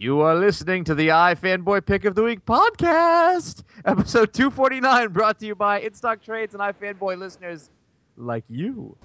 You are listening to the iFanboy Pick of the Week podcast, episode 249, brought to you by InStock Trades and iFanboy listeners like you.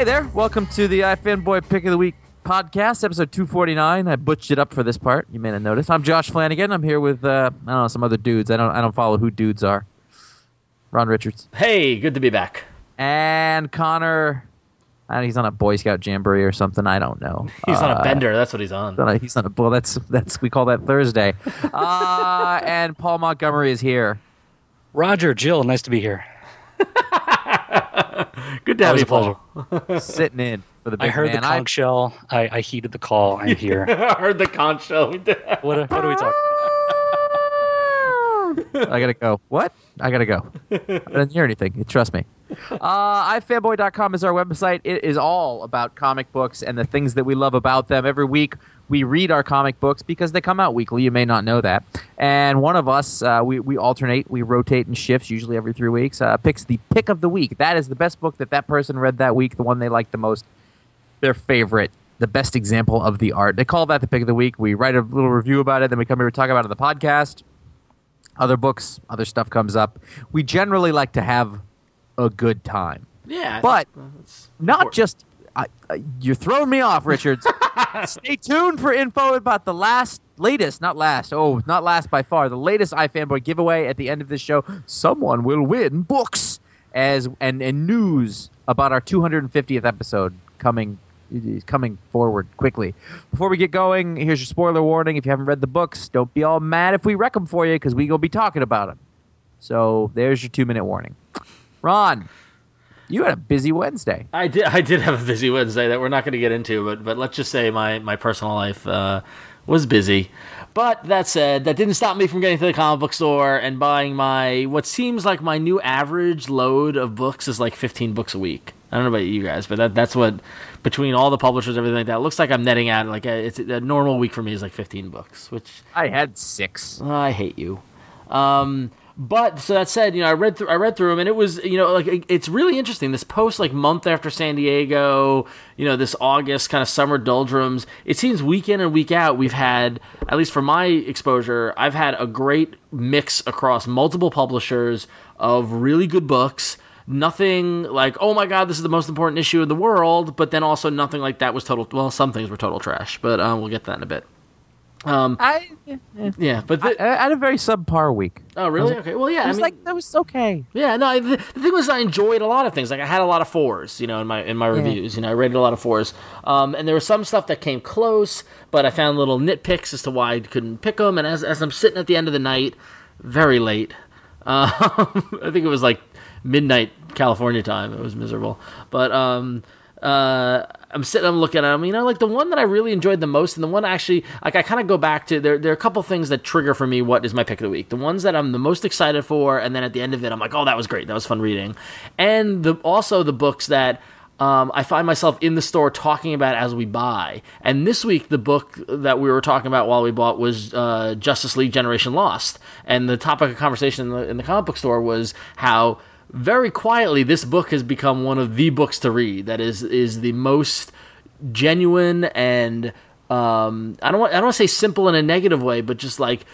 Hey there, welcome to the iFanboy Pick of the Week podcast, episode 249. I butched it up for this part. You may not notice. I'm Josh Flanagan. I'm here with uh, I don't know some other dudes. I don't I don't follow who dudes are. Ron Richards Hey, good to be back. and Conor. I don't know, he's on a Boy Scout jamboree or something. I don't know. He's on a Uh, bender. That's what he's on. He's on a, he's on a well. That's that's we call that Thursday. Uh, and Paul Montgomery is here. Roger, Jill, nice to be here. Good to have Always you, a pleasure. Paul. sitting in for the big I heard man. the conch shell. I, I heeded the call. I'm here. I heard the conch shell. what, what are we talking I gotta go. What? I gotta go. I didn't hear anything. Trust me. Uh, ifanboy.com is our website. It is all about comic books and the things that we love about them. Every week we read our comic books because they come out weekly. You may not know that. And one of us, uh, we, we alternate, we rotate in shifts, usually every three weeks, uh, picks the pick of the week. That is the best book that that person read that week, the one they liked the most, their favorite, the best example of the art. They call that the pick of the week. We write a little review about it, then we come here to talk about it on the podcast other books, other stuff comes up. We generally like to have a good time, Yeah. but that's- not just. I, I, you're throwing me off, Richards. Stay tuned for info about the last, latest, not last. Oh, not last by far. The latest iFanboy giveaway at the end of this show. Someone will win books as and and news about our 250th episode coming coming forward quickly. Before we get going, here's your spoiler warning. If you haven't read the books, don't be all mad if we wreck them for you because we gonna be talking about them. So there's your two minute warning. Ron, you had a busy Wednesday. I did. I did have a busy Wednesday that we're not going to get into, but but let's just say my my personal life uh, was busy. But that said, that didn't stop me from getting to the comic book store and buying my what seems like my new average load of books is like 15 books a week. I don't know about you guys, but that that's what between all the publishers, everything like that, it looks like I'm netting out like a, it's a normal week for me is like 15 books, which I had six. I hate you. Um, but so that said, you know, I read through I read through them, and it was you know like it- it's really interesting. This post like month after San Diego, you know, this August kind of summer doldrums. It seems week in and week out we've had at least for my exposure, I've had a great mix across multiple publishers of really good books. Nothing like, oh my god, this is the most important issue in the world, but then also nothing like that was total. Well, some things were total trash, but um, we'll get to that in a bit. I, Yeah, but I, the, I had a very subpar week. oh really? Okay, well yeah, It I was mean, like that was okay. Yeah, no. The, the thing was, I enjoyed a lot of things. Like I had a lot of fours, you know, in my in my reviews. You know, I rated a lot of fours. Um, and there was some stuff that came close, but I found little nitpicks as to why I couldn't pick them. And as as I'm sitting at the end of the night, very late, um, I think it was like midnight California time. It was miserable, but um, uh, I'm sitting, I'm looking at them. You know, like the one that I really enjoyed the most, and the one actually, like I kind of go back to. There, there are a couple things that trigger for me what is my pick of the week. The ones that I'm the most excited for, and then at the end of it, I'm like, oh, that was great, that was fun reading, and the also the books that. Um, I find myself in the store talking about as we buy. And this week, the book that we were talking about while we bought was uh, Justice League Generation Lost. And the topic of conversation in the, in the comic book store was how very quietly this book has become one of the books to read that is is the most genuine and um, I don't want I don't want to say simple in a negative way, but just like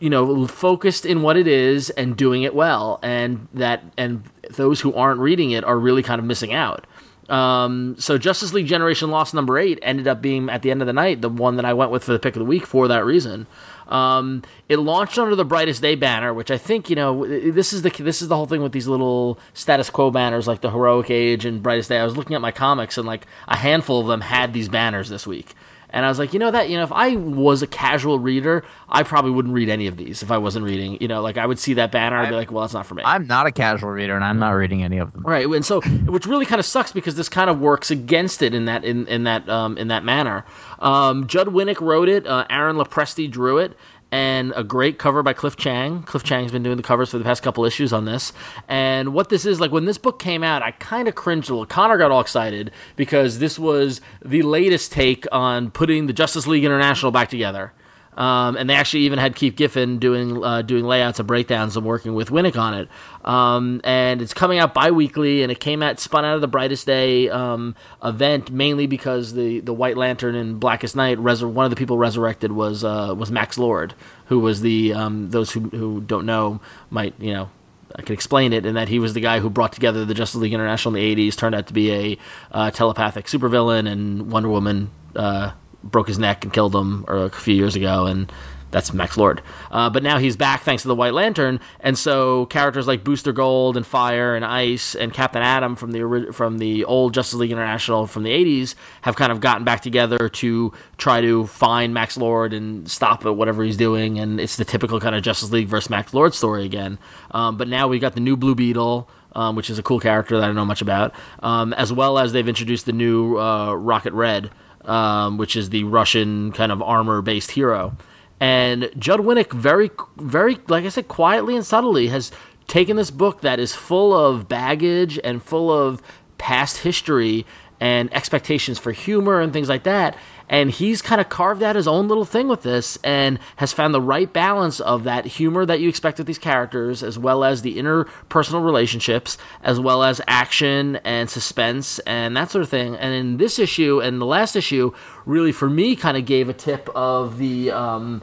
you know focused in what it is and doing it well, and that and those who aren't reading it are really kind of missing out. Um, so Justice League Generation Lost number eight ended up being at the end of the night the one that I went with for the pick of the week for that reason. Um, it launched under the Brightest Day banner, which I think you know this is the this is the whole thing with these little status quo banners like the Heroic Age and Brightest Day. I was looking at my comics and like a handful of them had these banners this week. And I was like, you know that, you know, if I was a casual reader, I probably wouldn't read any of these if I wasn't reading. You know, like I would see that banner, I'd be like, well, that's not for me. I'm not a casual reader, and I'm not reading any of them. Right, and so which really kind of sucks because this kind of works against it in that in, in that um, in that manner. Um, Judd Winick wrote it, uh, Aaron Lopresti drew it, and a great cover by Cliff Chiang. Cliff Chiang's been doing the covers for the past couple issues on this. And what this is, like when this book came out, I kind of cringed a little. Conor got all excited because this was the latest take on putting the Justice League International back together. Um, and they actually even had Keith Giffen doing uh, doing layouts and breakdowns and working with Winick on it. Um, and it's coming out bi-weekly, and it came out spun out of the Brightest Day um, event mainly because the, the White Lantern and Blackest Night resur- one of the people resurrected was uh, was Max Lord, who was the um, those who who don't know might you know I can explain it in that he was the guy who brought together the Justice League International in the 80s, turned out to be a uh, telepathic supervillain, and Wonder Woman uh, broke his neck and killed him or a few years ago, and that's Max Lord. Uh, but now he's back thanks to the White Lantern, and so characters like Booster Gold and Fire and Ice and Captain Atom from the from the old Justice League International from the 80s have kind of gotten back together to try to find Max Lord and stop at whatever he's doing, and it's the typical kind of Justice League versus Max Lord story again. Um, but now we've got the new Blue Beetle. Um, which is a cool character that I don't know much about, um, as well as they've introduced the new uh, Rocket Red, um, which is the Russian kind of armor-based hero. And Judd Winick, very, very, like I said, quietly and subtly, has taken this book that is full of baggage and full of past history and expectations for humor and things like that. And he's kind of carved out his own little thing with this and has found the right balance of that humor that you expect with these characters, as well as the interpersonal relationships, as well as action and suspense and that sort of thing. And in this issue and the last issue, really for me, kind of gave a tip of the um,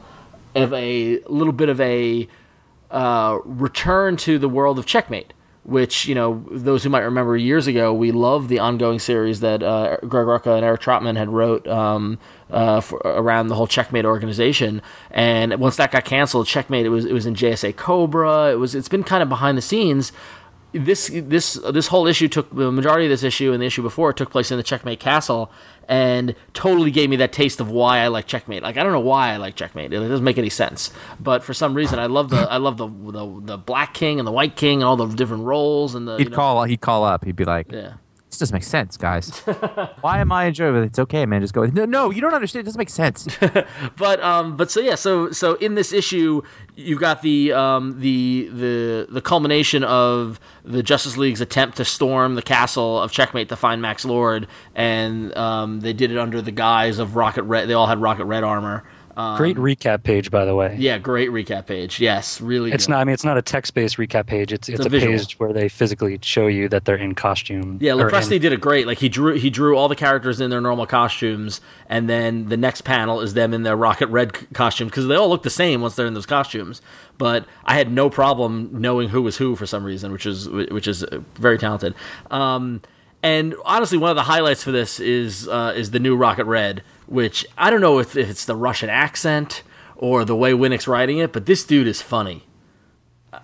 of a little bit of a uh, return to the world of checkmate which you know those who might remember years ago we loved the ongoing series that uh, greg rucka and eric trautmann had wrote um, uh, for, around the whole checkmate organization. And once that got canceled checkmate it was it was in jsa kobra. It was it's been kind of behind the scenes this this this whole issue took the majority of this issue and the issue before It took place in the checkmate castle and totally gave me that taste of why I like checkmate. Like I don't know why I like checkmate. It doesn't make any sense. But for some reason I love the I love the the, the black king and the white king and all the different roles and the He'd you know, call. He'd call up. He'd be like, yeah. "This doesn't make sense, guys. Why am I enjoying it? It's okay, man. Just go. No, no, you don't understand. It doesn't make sense. but um but so yeah so so in this issue you've got the um the the the culmination of the Justice League's attempt to storm the castle of Checkmate to find Max Lord and um they did it under the guise of Rocket Red they all had Rocket Red armor um, Great recap page, by the way. yeah great recap page yes really It's good. not. I mean, it's not a text-based recap page. It's it's, a a, visual. page where they physically show you that they're in costume. Yeah, Lopresti did it great. Like he drew he drew all the characters in their normal costumes, and then the next panel is them in their Rocket Red c- costumes because they all look the same once they're in those costumes. But I had no problem knowing who was who for some reason, which is which is uh, very talented. Um, and honestly, one of the highlights for this is uh, is the new Rocket Red, which I don't know if, it's the Russian accent or the way Winick's writing it, but this dude is funny.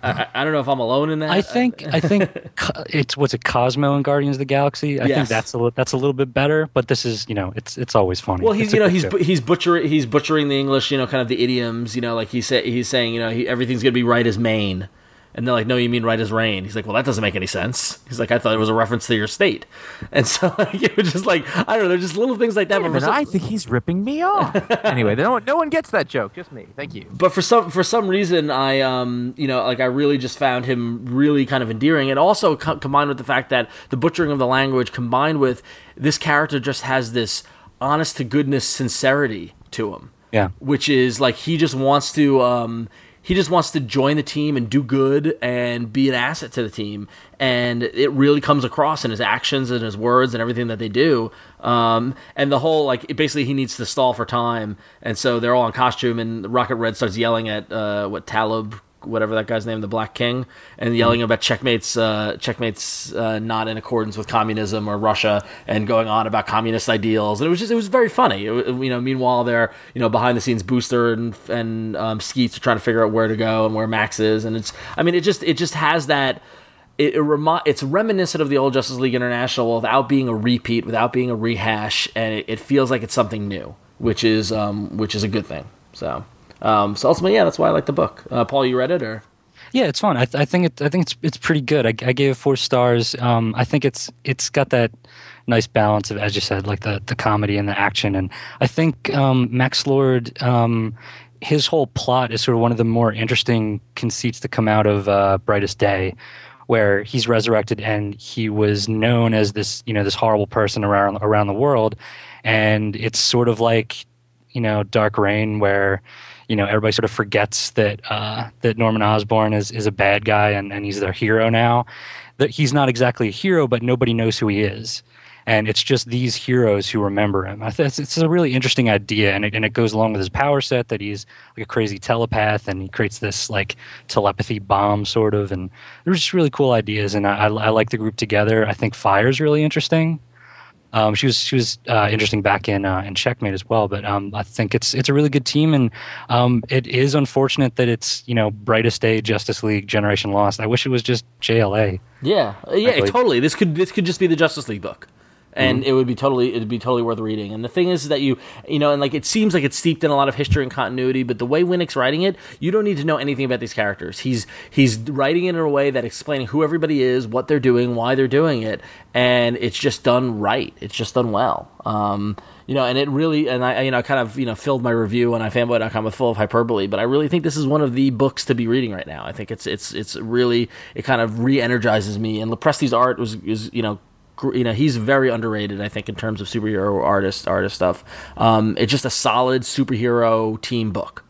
I, I, don't know if I'm alone in that. I think I think it's what's it Cosmo and Guardians of the Galaxy. I Yes. think that's a that's a little bit better, but this is you know it's it's always funny. Well, he's It's you know he's he's butchering he's butchering the English, you know, kind of the idioms, you know, like he say he's saying, you know, he, everything's gonna be right as Maine, and they're like, no, you mean right as rain. He's like, well, that doesn't make any sense. He's like, I thought it was a reference to your state, and so like, it was just like I don't know, there's just little things like that. Wait but some- I think he's ripping me off. anyway, no one, no one gets that joke. Just me. Thank you. but for some for some reason I um you know like I really just found him really kind of endearing and also co- combined with the fact that the butchering of the language combined with this character just has this honest to goodness sincerity to him yeah. which is like he just wants to um he just wants to join the team and do good and be an asset to the team. And it really comes across in his actions and his words and everything that they do. Um and the whole like basically he needs to stall for time. And so they're all in costume and rocket red starts yelling at uh what talib whatever that guy's name, the Black King, and yelling about checkmates, uh, checkmates uh, not in accordance with communism or Russia, and going on about communist ideals. And it was just, it was very funny. It, you know, meanwhile they're, you know, behind the scenes, Booster and and um, Skeets are trying to figure out where to go and where Max is, and it's, I mean, it just, it just has that. It, it remi- it's reminiscent of the old Justice League International without being a repeat, without being a rehash, and it, it feels like it's something new, which is um, which is a good thing. So. Um, so ultimately, yeah, that's why I like the book. Uh, Paul, you read it or? Yeah, it's fun. I, th- I think it. I think it's it's pretty good. I, I gave it four stars. Um, I think it's it's got that nice balance of, as you said, like the the comedy and the action. And I think um, Max Lord um, his whole plot is sort of one of the more interesting conceits to come out of uh, Brightest Day, where he's resurrected and he was known as this you know this horrible person around around the world, and it's sort of like you know Dark Reign where you know everybody sort of forgets that uh, that Norman Osborn is is a bad guy and, and he's their hero now. That he's not exactly a hero, but nobody knows who he is and it's just these heroes who remember him. It's, it's a really interesting idea, and it, and it goes along with his power set that he's like a crazy telepath, and he creates this like telepathy bomb sort of, and there's just really cool ideas, and I, I, I like the group together. I think Fire's really interesting. Um, she was she was uh, interesting back in uh, in Checkmate as well, but um, I think it's it's a really good team, and um, it is unfortunate that it's you know Brightest Day, Justice League, Generation Lost. I wish it was just JLA. Yeah, yeah, totally. This could this could just be the Justice League book, and it would be totally it'd be totally worth reading. And the thing is that you you know, and like it seems like it's steeped in a lot of history and continuity, but the way Winick's writing it, you don't need to know anything about these characters. He's he's writing it in a way that explaining who everybody is, what they're doing, why they're doing it, and it's just done right. It's just done well. Um, you know, and it really, and I, you know, kind of, you know, filled my review on ifanboy.com with full of hyperbole, but I really think this is one of the books to be reading right now. I think it's, it's, it's really, it kind of re-energizes me. And Lopresti's art was, is, you know, you know, he's very underrated, I think, in terms of superhero artist, artist stuff. Um, it's just a solid superhero team book.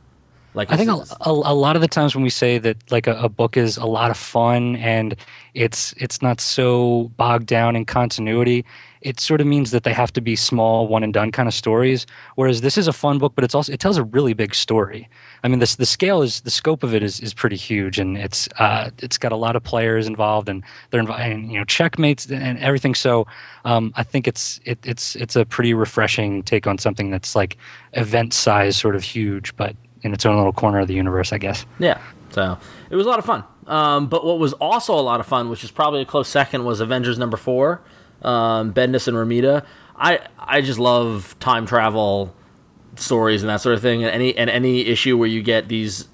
Like I think a, a, a lot of the times when we say that like a, a book is a lot of fun and it's it's not so bogged down in continuity, it sort of means that they have to be small, one and done kind of stories. Whereas this is a fun book, but it's also it tells a really big story. I mean, this the scale is the scope of it is, is pretty huge, and it's uh, it's got a lot of players involved, and they're invi- and, you know checkmates and everything. So um, I think it's it, it's it's a pretty refreshing take on something that's like event size, sort of huge, but in its own little corner of the universe, I guess. Yeah. So it was a lot of fun. Um, but what was also a lot of fun, which is probably a close second, was Avengers number four, um, Bendis and Romita. I I just love time travel stories and that sort of thing. And any and any issue where you get these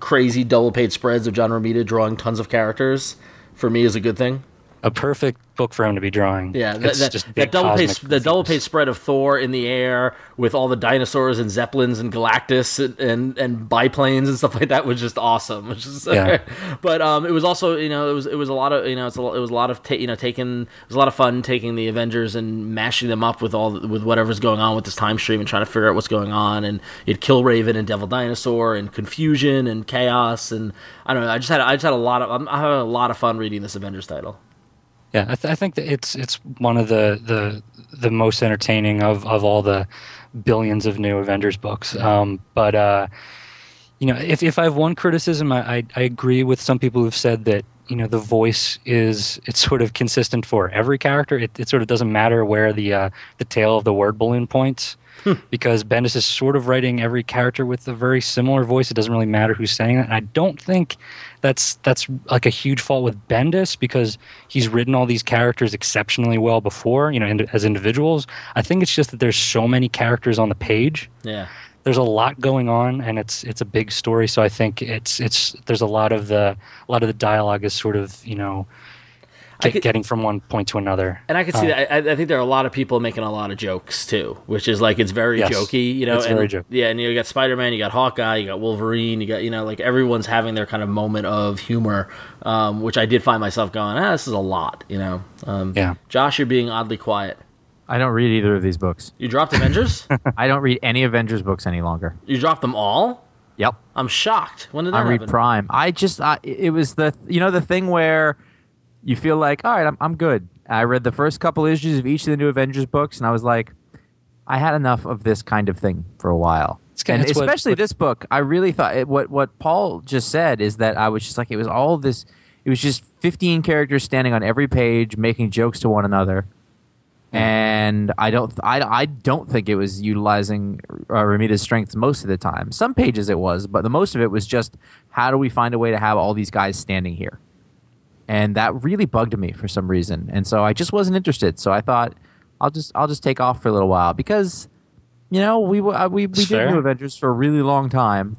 crazy double page spreads of John Romita drawing tons of characters, for me is a good thing. A perfect book for him to be drawing. Yeah, that, that, just that double page the double page spread of Thor in the air with all the dinosaurs and zeppelins and Galactus and and, and biplanes and stuff like that was just awesome. Which is, Yeah. but um, it was also you know it was it was a lot of you know it's a, it was a lot of ta- you know taking it was a lot of fun taking the Avengers and mashing them up with all the- with whatever's going on with this time stream and trying to figure out what's going on and you'd Killraven and Devil Dinosaur and confusion and chaos and I don't know I just had I just had a lot of I'm, I'm having a lot of fun reading this Avengers title. Yeah, I, th- I think that it's it's one of the the the most entertaining of of all the billions of new Avengers books. Um, but uh, you know, if if I have one criticism, I, I I agree with some people who've said that you know the voice is it's sort of consistent for every character. It, it sort of doesn't matter where the uh, the tail of the word balloon points. Because Bendis is sort of writing every character with a very similar voice. It doesn't really matter who's saying it. And I don't think that's that's like a huge fault with Bendis because he's written all these characters exceptionally well before, you know, ind- as individuals. I think it's just that there's so many characters on the page. Yeah. There's a lot going on, and it's it's a big story. So I think it's it's there's a lot of the a lot of the dialogue is sort of you know get, could- getting from one point to another. And I can see Uh, that. I, I think there are a lot of people making a lot of jokes too, which is like it's very Yes. jokey, you know. It's and, very jokey. Yeah, and you got Spider Man, you got Hawkeye, you got Wolverine, you got you know like everyone's having their kind of moment of humor, um, which I did find myself going, ah, this is a lot, you know. Um, Yeah. Josh, you're being oddly quiet. I don't read either of these books. You dropped Avengers. I don't read any Avengers books any longer. you dropped them all. Yep. I'm shocked. When did that I read happen? Prime. I just I, it was the you know the thing where you feel like all right, I'm I'm good. I read the first couple issues of each of the new Avengers books, and I was like, I had enough of this kind of thing for a while. It's kinda- and it's what- especially what- this book, I really thought it, what what Paul just said is that I was just like it was all this. It was just 15 characters standing on every page making jokes to one another. And I don't, I, I don't think it was utilizing uh, Romita's strengths most of the time. Some pages it was, but the most of it was just how do we find a way to have all these guys standing here, and that really bugged me for some reason. And so I just wasn't interested. So I thought I'll just, I'll just take off for a little while because, you know, we uh, we we did New Avengers for a really long time,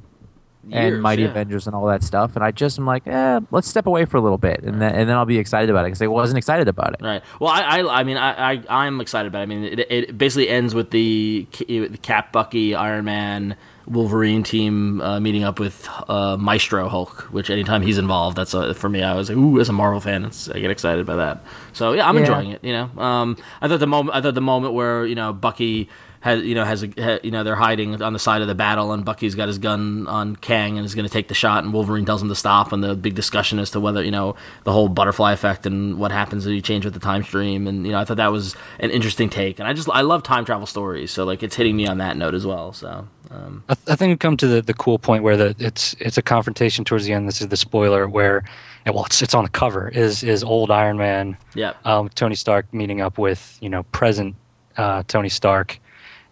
Years, and Mighty yeah. Avengers and all that stuff. And I just am like, eh, let's step away for a little bit, and then and then I'll be excited about it because I wasn't excited about it. Right. Well, I, I, I mean, I, I, I'm excited about. It. I mean, it, it basically ends with the, the Cap, Bucky, Iron Man, Wolverine team uh, meeting up with uh, Maestro Hulk, which anytime he's involved, that's a, for me. I was like, ooh, as a Marvel fan, it's, I get excited by that. So yeah, I'm Yeah. enjoying it. You know, um, I thought the moment, I thought the moment where you know Bucky has, you know, has, a, ha, you know, they're hiding on the side of the battle, and Bucky's got his gun on Kang and is going to take the shot, and Wolverine tells him to stop, and the big discussion as to whether you know the whole butterfly effect and what happens if you change with the time stream, and you know, I thought that was an interesting take, and I just I love time travel stories, so like it's hitting me on that note as well. So um, I, th- I think we come to the, the cool point where the it's it's a confrontation towards the end. This is the spoiler where, well, it's it's on the cover. Is is old Iron Man, yeah, um, Tony Stark meeting up with you know present uh, Tony Stark,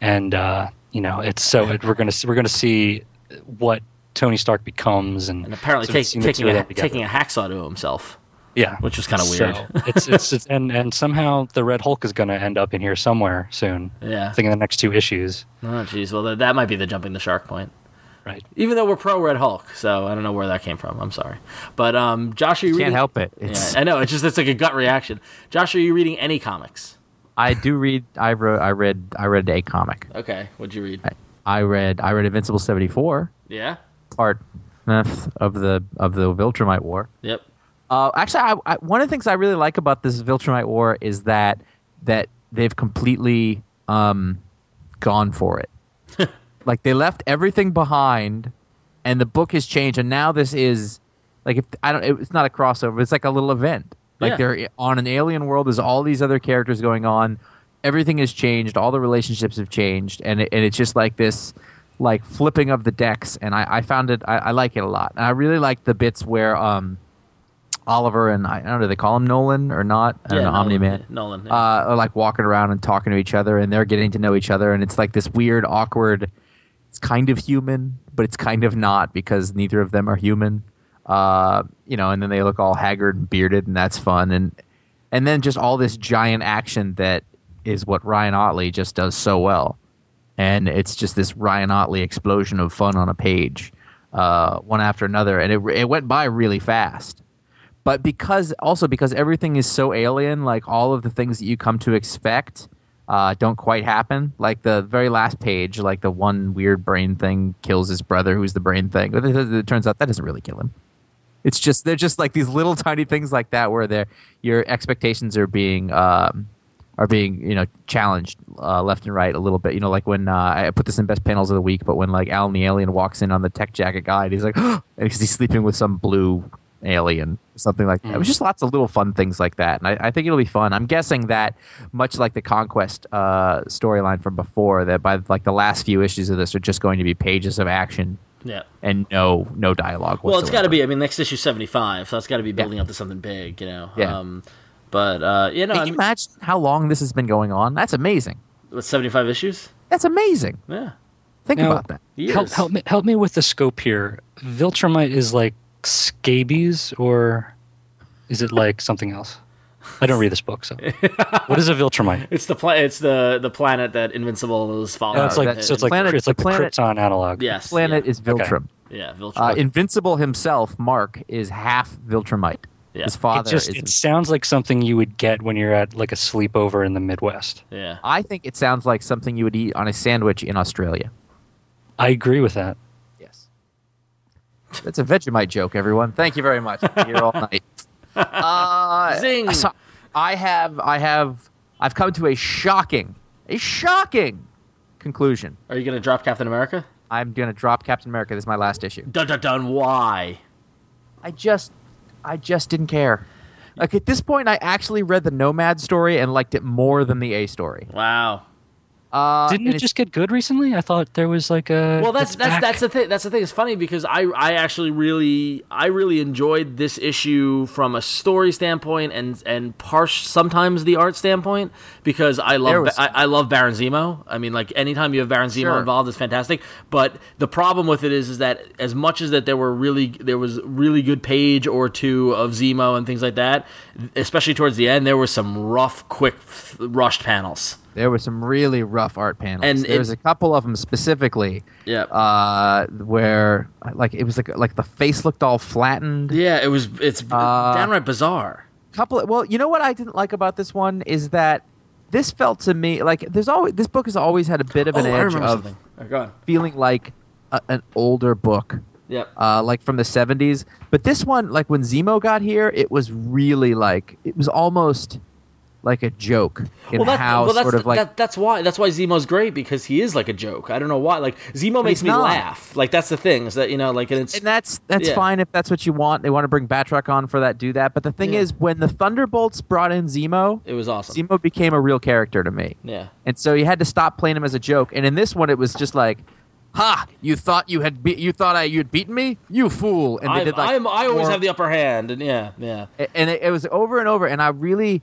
and uh, you know it's so it, we're gonna see- we're gonna see what Tony Stark becomes, and, and apparently so take, we've seen the taking a, taking a hacksaw to himself, yeah, which was kind of weird. So it's, it's it's and and somehow the Red Hulk is gonna end up in here somewhere soon. Yeah. I think in the next two issues, Oh, jeez. Well, that, that might be the jumping the shark point. right? Even though we're pro Red Hulk, so I don't know where that came from. I'm sorry, but um, Josh, are you Can't help it. Yeah, I know. It's just it's like a gut reaction. Josh, are you reading any comics? I do read. I wrote. I read. I read a comic. Okay, what'd you read? I read. I read Invincible seventy four Yeah. part of the of the Viltrumite War. Yep. Uh, actually, I, I, one of the things I really like about this Viltrumite War is that that they've completely um, gone for it. like they left everything behind, and the book has changed, and now this is like if I don't, it's not a crossover. It's like a little event. Like Yeah. they're on an alien world. There's all these other characters going on. Everything has changed. All the relationships have changed, and it, and it's just like this, like flipping of the decks. And I, I found it. I, I like it a lot, and I really like the bits where um, Oliver and I, I don't know, do they call him Nolan or not? I don't know, Omni Man. Nolan. yeah. Uh, are like walking around and talking to each other, and they're getting to know each other, and it's like this weird, awkward. It's kind of human, but it's kind of not because neither of them are human. Uh, you know, and then they look all haggard and bearded, and that's fun, and and then just all this giant action that is what Ryan Ottley just does so well, and it's just this Ryan Ottley explosion of fun on a page, uh, one after another, and it it went by really fast. But because also because everything is so alien like all of the things that you come to expect uh, don't quite happen. Like the very last page like the one weird brain thing kills his brother who's the brain thing. It, it turns out that doesn't really kill him it's just they're just like these little tiny things like that where they're your expectations are being um, are being you know challenged uh, left and right a little bit. You know like when uh, I put this in best panels of the week but when like Alan the alien walks in on the tech jacket guy, and he's like because he's sleeping with some blue alien something like that. It was just lots of little fun things like that and I, I think it'll be fun. I'm guessing that much like the conquest uh, storyline from before that by like the last few issues of this are just going to be pages of action yeah. and no no dialogue Well, it's got to be. I mean, next issue seventy five, so that's got to be building up to something big, you know. Yeah. Um, but uh, you know, Can I mean, imagine how long this has been going on? That's amazing. with seventy five issues, That's amazing. yeah, Think Now- about that. years. Help, help me help me with the scope here. Viltrumite is like scabies, or is it like something else? I don't read this book, so what is a Viltrumite? It's the pla- It's the the planet that Invincible is following. Oh, it's like that- so it's like planet- it's like the the, planet- Krypton analog. yes, Planet yeah. is Viltrum. yeah, Viltrum. Uh, Invincible himself, Mark, is half Viltrumite. Yeah. His It father just is. it sounds like something you would get when you're at like a sleepover in the Midwest. yeah, I think it sounds like something you would eat on a sandwich in Australia. I agree with that. Yes. That's a Vegemite joke, everyone. Thank you very much. Here all night. Uh, Zing. so I have, I have, I've come to a shocking, a shocking conclusion. Are you gonna drop Captain America? I'm gonna drop Captain America. This is my last issue. Dun dun dun. Why? I just, I just didn't care. Like at this point, I actually read the Nomad story and liked it more than the A story. Wow. Uh, Didn't it just get good recently? I thought there was like a Well, that's that's back. that's the thing. That's the thing. It's funny because I I actually really I really enjoyed this issue from a story standpoint and and parsh sometimes the art standpoint because I love was- I, I love Baron Zemo. I mean, like anytime you have Baron Zemo Sure. involved, it's fantastic. But the problem with it is is that as much as that there were really there was really good page or two of Zemo and things like that, especially towards the end, there were some rough, quick, rushed panels. There were some really rough art panels. And there's it- a couple of them specifically, Yeah. uh, where like it was like like the face looked all flattened. yeah, it was. It's Uh, downright bizarre. Couple. well, you know what I didn't like about this one is that this felt to me like there's always this book has always had a bit of an oh, edge of. Oh, feeling like a, an older book, Yep. uh, like from the '70s. But this one, like when Zemo got here, it was really like it was almost like a joke in that- how well, that's sort of like that, that's why that's why Zemo's great because he is like a joke. I don't know why. Like Zemo makes me not. laugh. Like that's the thing is that you know like and it's and that's that's Yeah. fine if that's what you want. They want to bring Batroc on for that, do that. But the thing Yeah. is, when the Thunderbolts brought in Zemo, it was awesome. Zemo became a real character to me. yeah. And so you had to stop playing him as a joke. And in this one, it was just like, "Ha! You thought you had be- you thought I you'd beaten me, you fool!" And they I'm, did like I'm, I always four- have the upper hand, and yeah, yeah. and it, it was over and over. And I really,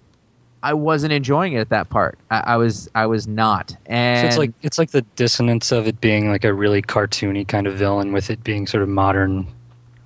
I wasn't enjoying it at that part. I, I was I was not. And So it's like it's like the dissonance of it being like a really cartoony kind of villain with it being sort of modern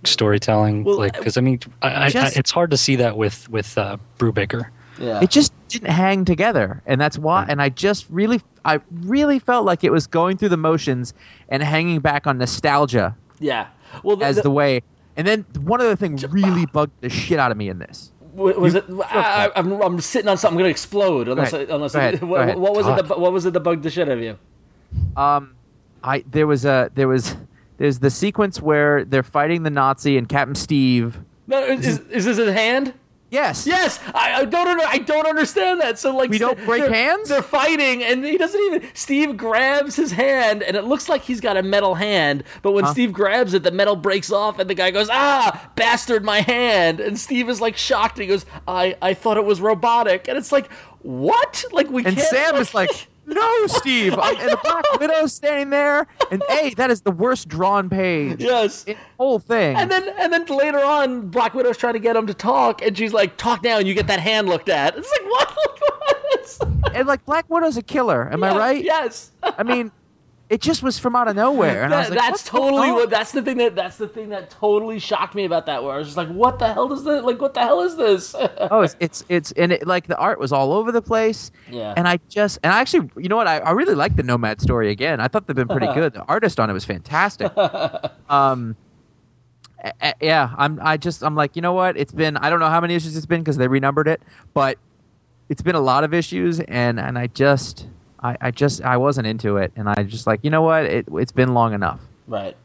storytelling. Well, like because I mean, I, I, just- I, it's hard to see that with with uh, Brubaker. Yeah. it just didn't hang together and that's why and i just really i really felt like it was going through the motions and hanging back on nostalgia yeah. Well, the, as the- the way and then one other thing really bugged the shit out of me in this was it? I, I'm sitting on something. I'm gonna explode unless Go. I, unless ahead. What, what was it? That, what was it that bugged the shit out of you? um i there was a there was there's the sequence where they're fighting the nazi and captain steve No, is, is, is this his hand? Yes Yes, I, I don't. I don't understand that. So like, We don't break they're- hands? They're fighting, and he doesn't even. Steve grabs his hand, and it looks like he's got a metal hand. But when Steve grabs it, the metal breaks off, and the guy goes, "Ah, bastard, my hand!" And Steve is like shocked. And he goes, "I, I thought it was robotic," and it's like, what? Like we and can't. sam is like no steve I'm, and the black widow's standing there and hey that is the worst drawn page yes. in the whole thing And then, and then later on, Black Widow's trying to get him to talk, and she's like, "Talk now," and you get that hand looked at. It's like, what? and like Black Widow's a killer. Am I right? Yes. I mean, it just was from out of nowhere, and I was like, that's totally what. That's the thing that. That's the thing that totally shocked me about that. Where I was just like, "What the hell is this? Like, what the hell is this?" Oh, it's it's it's and it, like the art was all over the place. Yeah. And I just and I actually, you know what? I, I really like the Nomad story again. I thought they've been pretty good. The artist on it was fantastic. Um. a- a- Yeah, I'm. I just. I'm like, you know what? It's been. I don't know how many issues it's been because they renumbered it, but it's been a lot of issues, and and I just, I, I just, I wasn't into it, and I just like, you know what? It it's been long enough. right.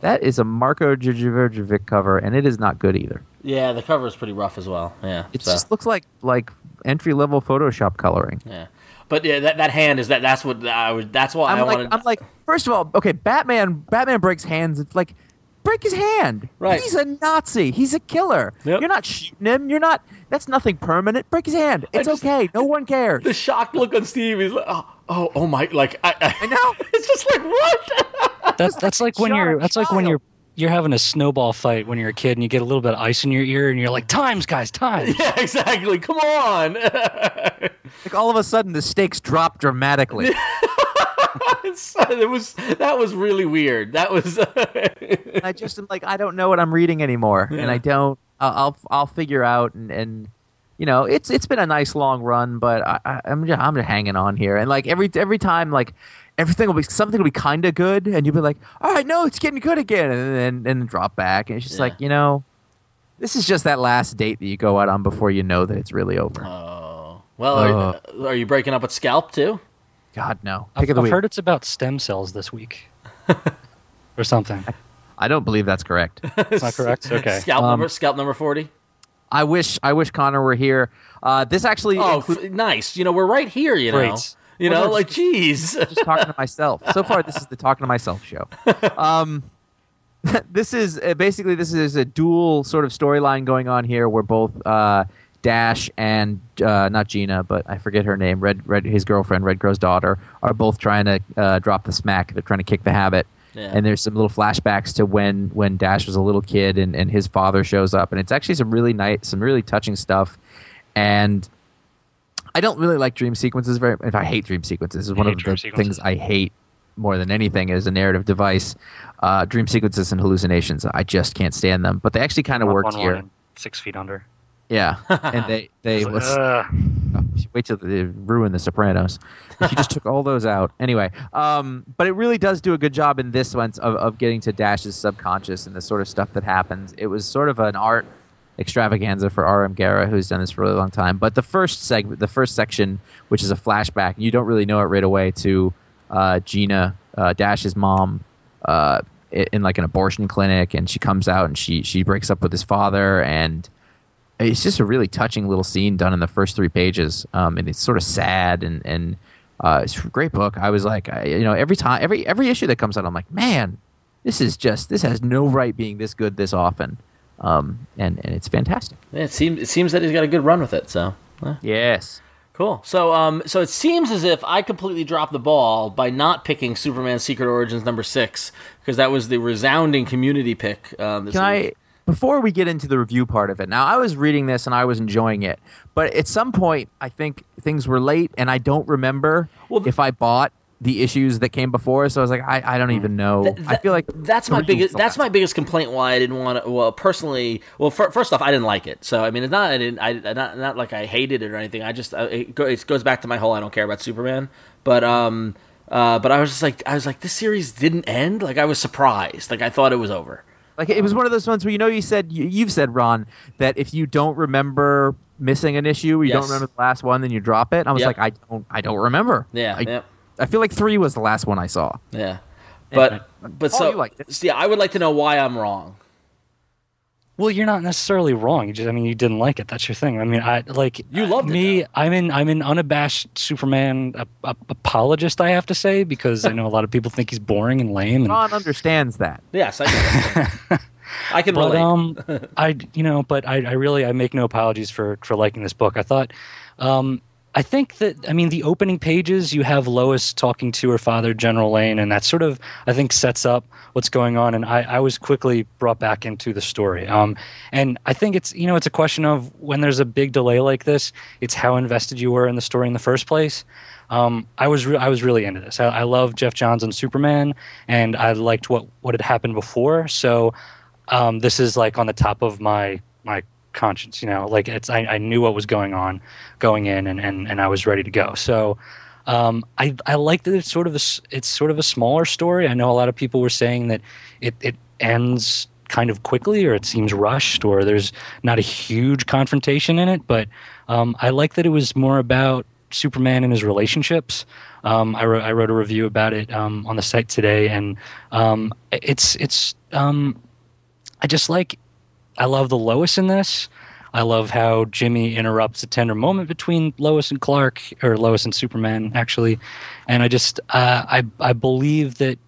That is a Marko Djurdjevic cover, and it is not good either. Yeah, the cover is pretty rough as well. Yeah. It so, just looks like like entry level Photoshop coloring. yeah. But yeah, that, that hand is that. That's what I was. That's why I I'm like, wanted. I'm like, first of all, okay, Batman, Batman breaks hands. It's like, break his hand. Right. He's a Nazi. He's a killer. Yep. You're not shooting him. You're not. That's nothing permanent. Break his hand. It's just- okay. No one cares. the shocked look on Steve. He's like, "Oh, oh, oh my!" Like I, I, I know. It's just like what? That's that's like when you're a that's like when you're you're having a snowball fight when you're a kid and you get a little bit of ice in your ear and you're like, "Times, guys, times." yeah, exactly. Come on. Like all of a sudden, the stakes drop dramatically. It's- uh, it was that was really weird. That was. I just am like, I don't know what I'm reading anymore, and I don't. I'll I'll, I'll figure out, and, and you know, it's it's been a nice long run, but I, I'm just, I'm just hanging on here, and like every every time, like everything will be something will be kind of good, and you'll be like, all right, no, it's getting good again, and then and then drop back, and it's just Yeah. like you know, this is just that last date that you go out on before you know that it's really over. oh well, are, are you breaking up with Scalp too? God no, I've, of the I've week. heard it's about stem cells this week, or something. I don't believe that's correct. It's not correct. Okay. Scalp Um, number scalp number forty. I wish I wish Conor were here. Uh, this actually Oh, includes f- nice. You know, we're right here. You know. You Well, know, no, like geez. just talking to myself. So far, this is the talking to myself show. Um, this is uh, basically this is a dual sort of storyline going on here, where both uh, Dash and uh, not Gina, but I forget her name, Red Red his girlfriend, Red Crow's daughter, are both trying to uh, drop the smack. They're trying to kick the habit. Yeah. And there's some little flashbacks to when when Dash was a little kid and, and his father shows up, and it's actually some really nice, some really touching stuff. And I don't really like dream sequences very. If I hate dream sequences, is one of the sequences. things I hate more than anything as a narrative device. Uh, dream sequences and hallucinations, I just can't stand them. But they actually kind of Up worked on here. one, Six feet under. Yeah, and they they was, Ugh. wait till they ruin the Sopranos. If you just took all those out, anyway. Um, but it really does do a good job in this one of, of getting to Dash's subconscious and the sort of stuff that happens. It was sort of an art extravaganza for R.M. Guerra, who's done this for a really long time. But the first segment, the first section, which is a flashback, you don't really know it right away to uh, Gina, uh, Dash's mom, uh, in like an abortion clinic, and she comes out and she she breaks up with his father, and it's just a really touching little scene done in the first three pages, um, and it's sort of sad and and uh, it's a great book. I was like, I, you know, every time every every issue that comes out, I'm like, man, this is just this has no right being this good this often, um, and and it's fantastic. Yeah, it seems it seems that he's got a good run with it. So Yes. cool. So um, so it seems as if I completely dropped the ball by not picking Superman: Secret Origins number six because that was the resounding community pick. Um, this Can I, week. Before we get into the review part of it, now I was reading this and I was enjoying it, but at some point I think things were late and I don't remember Well, th- if I bought the issues that came before. So I was like, I, I don't even know. Th- I feel like that's my biggest that's my biggest complaint why I didn't want to well personally well fir- first off I didn't like it. So I mean it's not I didn't I not, not like I hated it or anything. I just uh, it, go, it goes back to my whole I don't care about Superman. But um uh but I was just like I was like this series didn't end? Like I was surprised. Like I thought it was over Like it was um, one of those ones where you know you said you, you've said Ron that if you don't remember missing an issue, you don't remember the last one, then you drop it. I was Yep. like, I don't, I don't remember. Yeah, I. I feel like three was the last one I saw. yeah but but so you liked it. so, yeah I would like to know why I'm wrong Well, you're not necessarily wrong. You just, I mean, you didn't like it. That's your thing. I mean, I like You love me. though. I'm in. I'm an unabashed Superman a, a, apologist. I have to say because I know a lot of people think he's boring and lame. And, Ron understands that. yes I can, I can but relate um, I you know, but I, I really I make no apologies for for liking this book. I thought, um, I think that I mean the opening pages you have Lois talking to her father General Lane, and that sort of I think sets up what's going on. And I, I was quickly brought back into the story. Um, and I think it's you know it's a question of when there's a big delay like this, it's how invested you were in the story in the first place. Um, I was re- I was really into this. I, I love Geoff Johns and Superman, and I liked what what had happened before. So um, this is like on the top of my my conscience you know like it's I, I knew what was going on going in and, and, and I was ready to go. So um, I, I like that it's sort of a, it's sort of a smaller story. I know a lot of people were saying that it, it ends kind of quickly or it seems rushed or there's not a huge confrontation in it but um, I like that it was more about Superman and his relationships. Um, I, wrote, I wrote a review about it um, on the site today and um, it's it's um, I just like I love the Lois in this. I love how Jimmy interrupts a tender moment between Lois and Clark, or Lois and Superman, actually. And I just, uh, I, I believe that,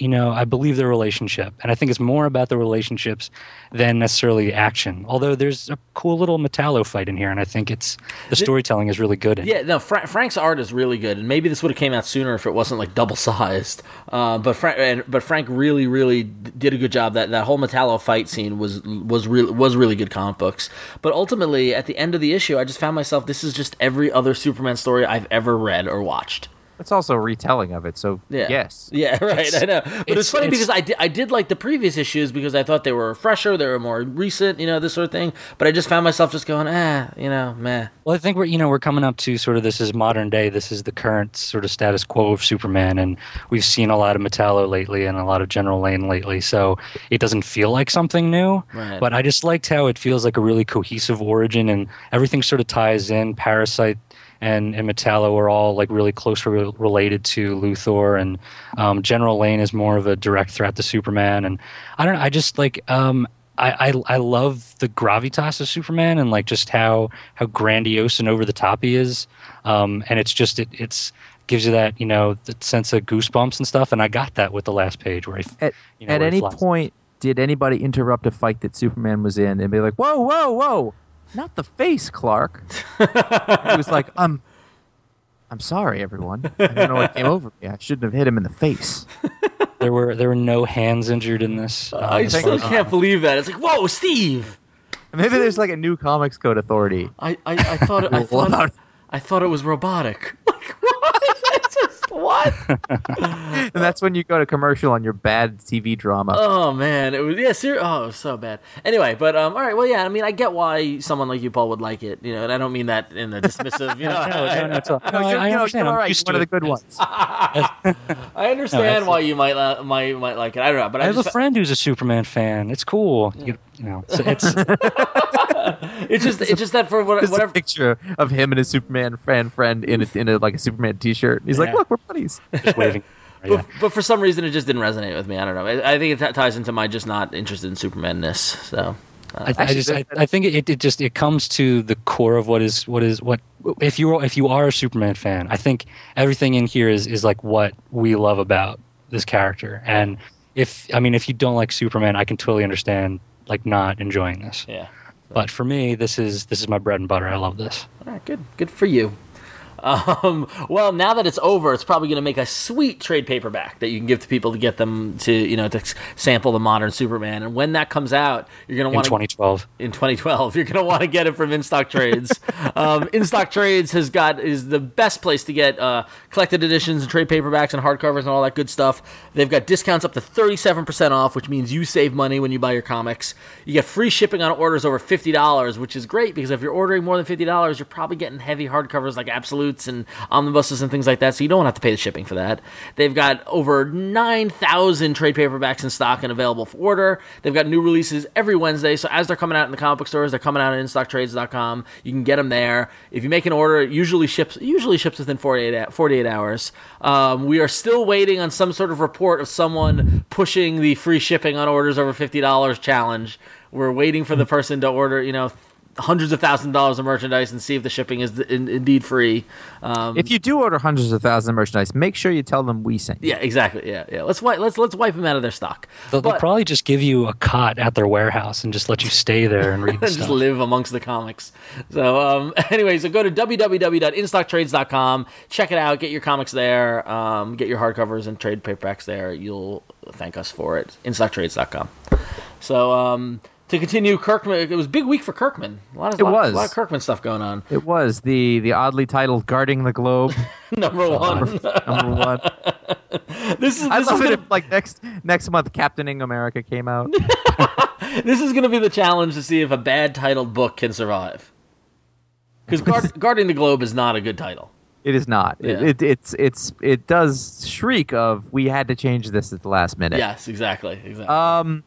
you know, I believe their relationship, and I think it's more about the relationships than necessarily action. Although there's a cool little Metallo fight in here, and I think it's the storytelling is really good. It. Yeah, no, Fra- Frank's art is really good, and maybe this would have came out sooner if it wasn't like double sized. Uh, but Frank, and, but Frank really, really did a good job. That that whole Metallo fight scene was was real was really good comic books. But ultimately, at the end of the issue, I just found myself this is just every other Superman story I've ever read or watched. It's also a retelling of it. So Yeah. yes, Yeah, right. I know, but it's, it's- funny it's- because I did, I did like the previous issues because I thought they were fresher, they were more recent, you know, this sort of thing. But I just found myself just going, ah, you know, meh. Well, I think we're you know we're coming up to sort of this is modern day. This is the current sort of status quo of Superman, and we've seen a lot of Metallo lately and a lot of General Lane lately. So it doesn't feel like something new. Right. But I just liked how it feels like a really cohesive origin, and everything sort of ties in. Parasite and and Metallo are all like really closely re- related to Luthor, and um, General Lane is more of a direct threat to Superman. And I don't know. I just like. Um, I, I, I love the gravitas of Superman and like just how how grandiose and over the top he is, um, and it's just it it's gives you that you know that sense of goosebumps and stuff. And I got that with the last page where he, At, you know, at any point, did anybody interrupt a fight that Superman was in and be like, "Whoa, whoa, whoa, not the face, Clark"? he was like, "I'm, I'm sorry, everyone. I don't know what came over me. I shouldn't have hit him in the face." there were there were no hands injured in this. I um, still can't believe that. It's like, whoa, Steve. Maybe there's like a new comics code authority. I, I, I thought I thought I thought it was robotic. Like what? It's just what? and that's when you go to commercial on your bad TV drama. Oh man, it was yeah, ser- oh, it was so bad. Anyway, but um, all right, well, yeah, I mean, I get why someone like you, Paul, would like it, you know, and I don't mean that in a dismissive, you know. no, no, no, it's all- no, No, I, you're, I you know, understand. you're all I'm right. used You're one of the good ones. I understand that's- why you might uh, might might like it. I don't know, but I, I have a friend who's a Superman fan. It's cool. You, you know, so it's it's just it's just that for what, There's a whatever. picture of him and his Superman friend friend in a, in a like a Superman T-shirt. He's like, "Look, we're buddies." just waving. but, yeah. but for some reason, it just didn't resonate with me. I don't know. I, I think it t- ties into my just not interested in Superman-ness. So uh. I, I just I, I think it, it just it comes to the core of what is what is what if you are if you are a Superman fan, I think everything in here is is like what we love about this character. And if I mean if you don't like Superman, I can totally understand like not enjoying this. yeah. But for me, this is this is my bread and butter. I love this. All right, good, good for you. Um, well, now that it's over, it's probably going to make a sweet trade paperback that you can give to people to get them to, you know, to sample the modern Superman. And when that comes out, you're going to want to 2012, in 2012. You're going to want to get it from In Stock Trades. um, In Stock Trades has got is the best place to get uh, collected editions and trade paperbacks and hardcovers and all that good stuff. They've got discounts up to 37% off, which means you save money when you buy your comics. You get free shipping on orders over $50, which is great because if you're ordering more than $50, you're probably getting heavy hardcovers like And omnibuses and things like that, so you don't have to pay the shipping for that. They've got over 9,000 trade paperbacks in stock and available for order. They've got new releases every Wednesday, so as they're coming out in the comic book stores, they're coming out at InStockTrades.com. You can get them there. If you make an order, it usually ships usually ships within 48, 48 hours. Um, we are still waiting on some sort of report of someone pushing the free shipping on orders over $50 challenge. We're waiting for the person to order, you know, hundreds of thousands of dollars of merchandise and see if the shipping is in, indeed free. Um, If you do order hundreds of thousands of merchandise, make sure you tell them we sent. you. yeah, exactly. Yeah, yeah. Let's wipe. Let's let's wipe them out of their stock. they'll, they'll probably just give you a cot at their warehouse and just let you stay there and read the and just live amongst the comics. So, um, anyway, so go to www.instocktrades.com, check it out, get your comics there, um, get your hardcovers and trade paperbacks there. You'll thank us for it. Instocktrades.com. So, um, to continue, Kirkman. It was a big week for Kirkman. A lot of, It lot, was. a lot of Kirkman stuff going on. It was the the oddly titled "Guarding the Globe" Number one. number one. this is I this love is it gonna, if like next next month, Captaining America came out. this is going to be the challenge to see if a bad titled book can survive. Because Guard, Guarding the Globe is not a good title. It is not. It, it it's it's it does shriek of we had to change this at the last minute. Yes, exactly, exactly. Um,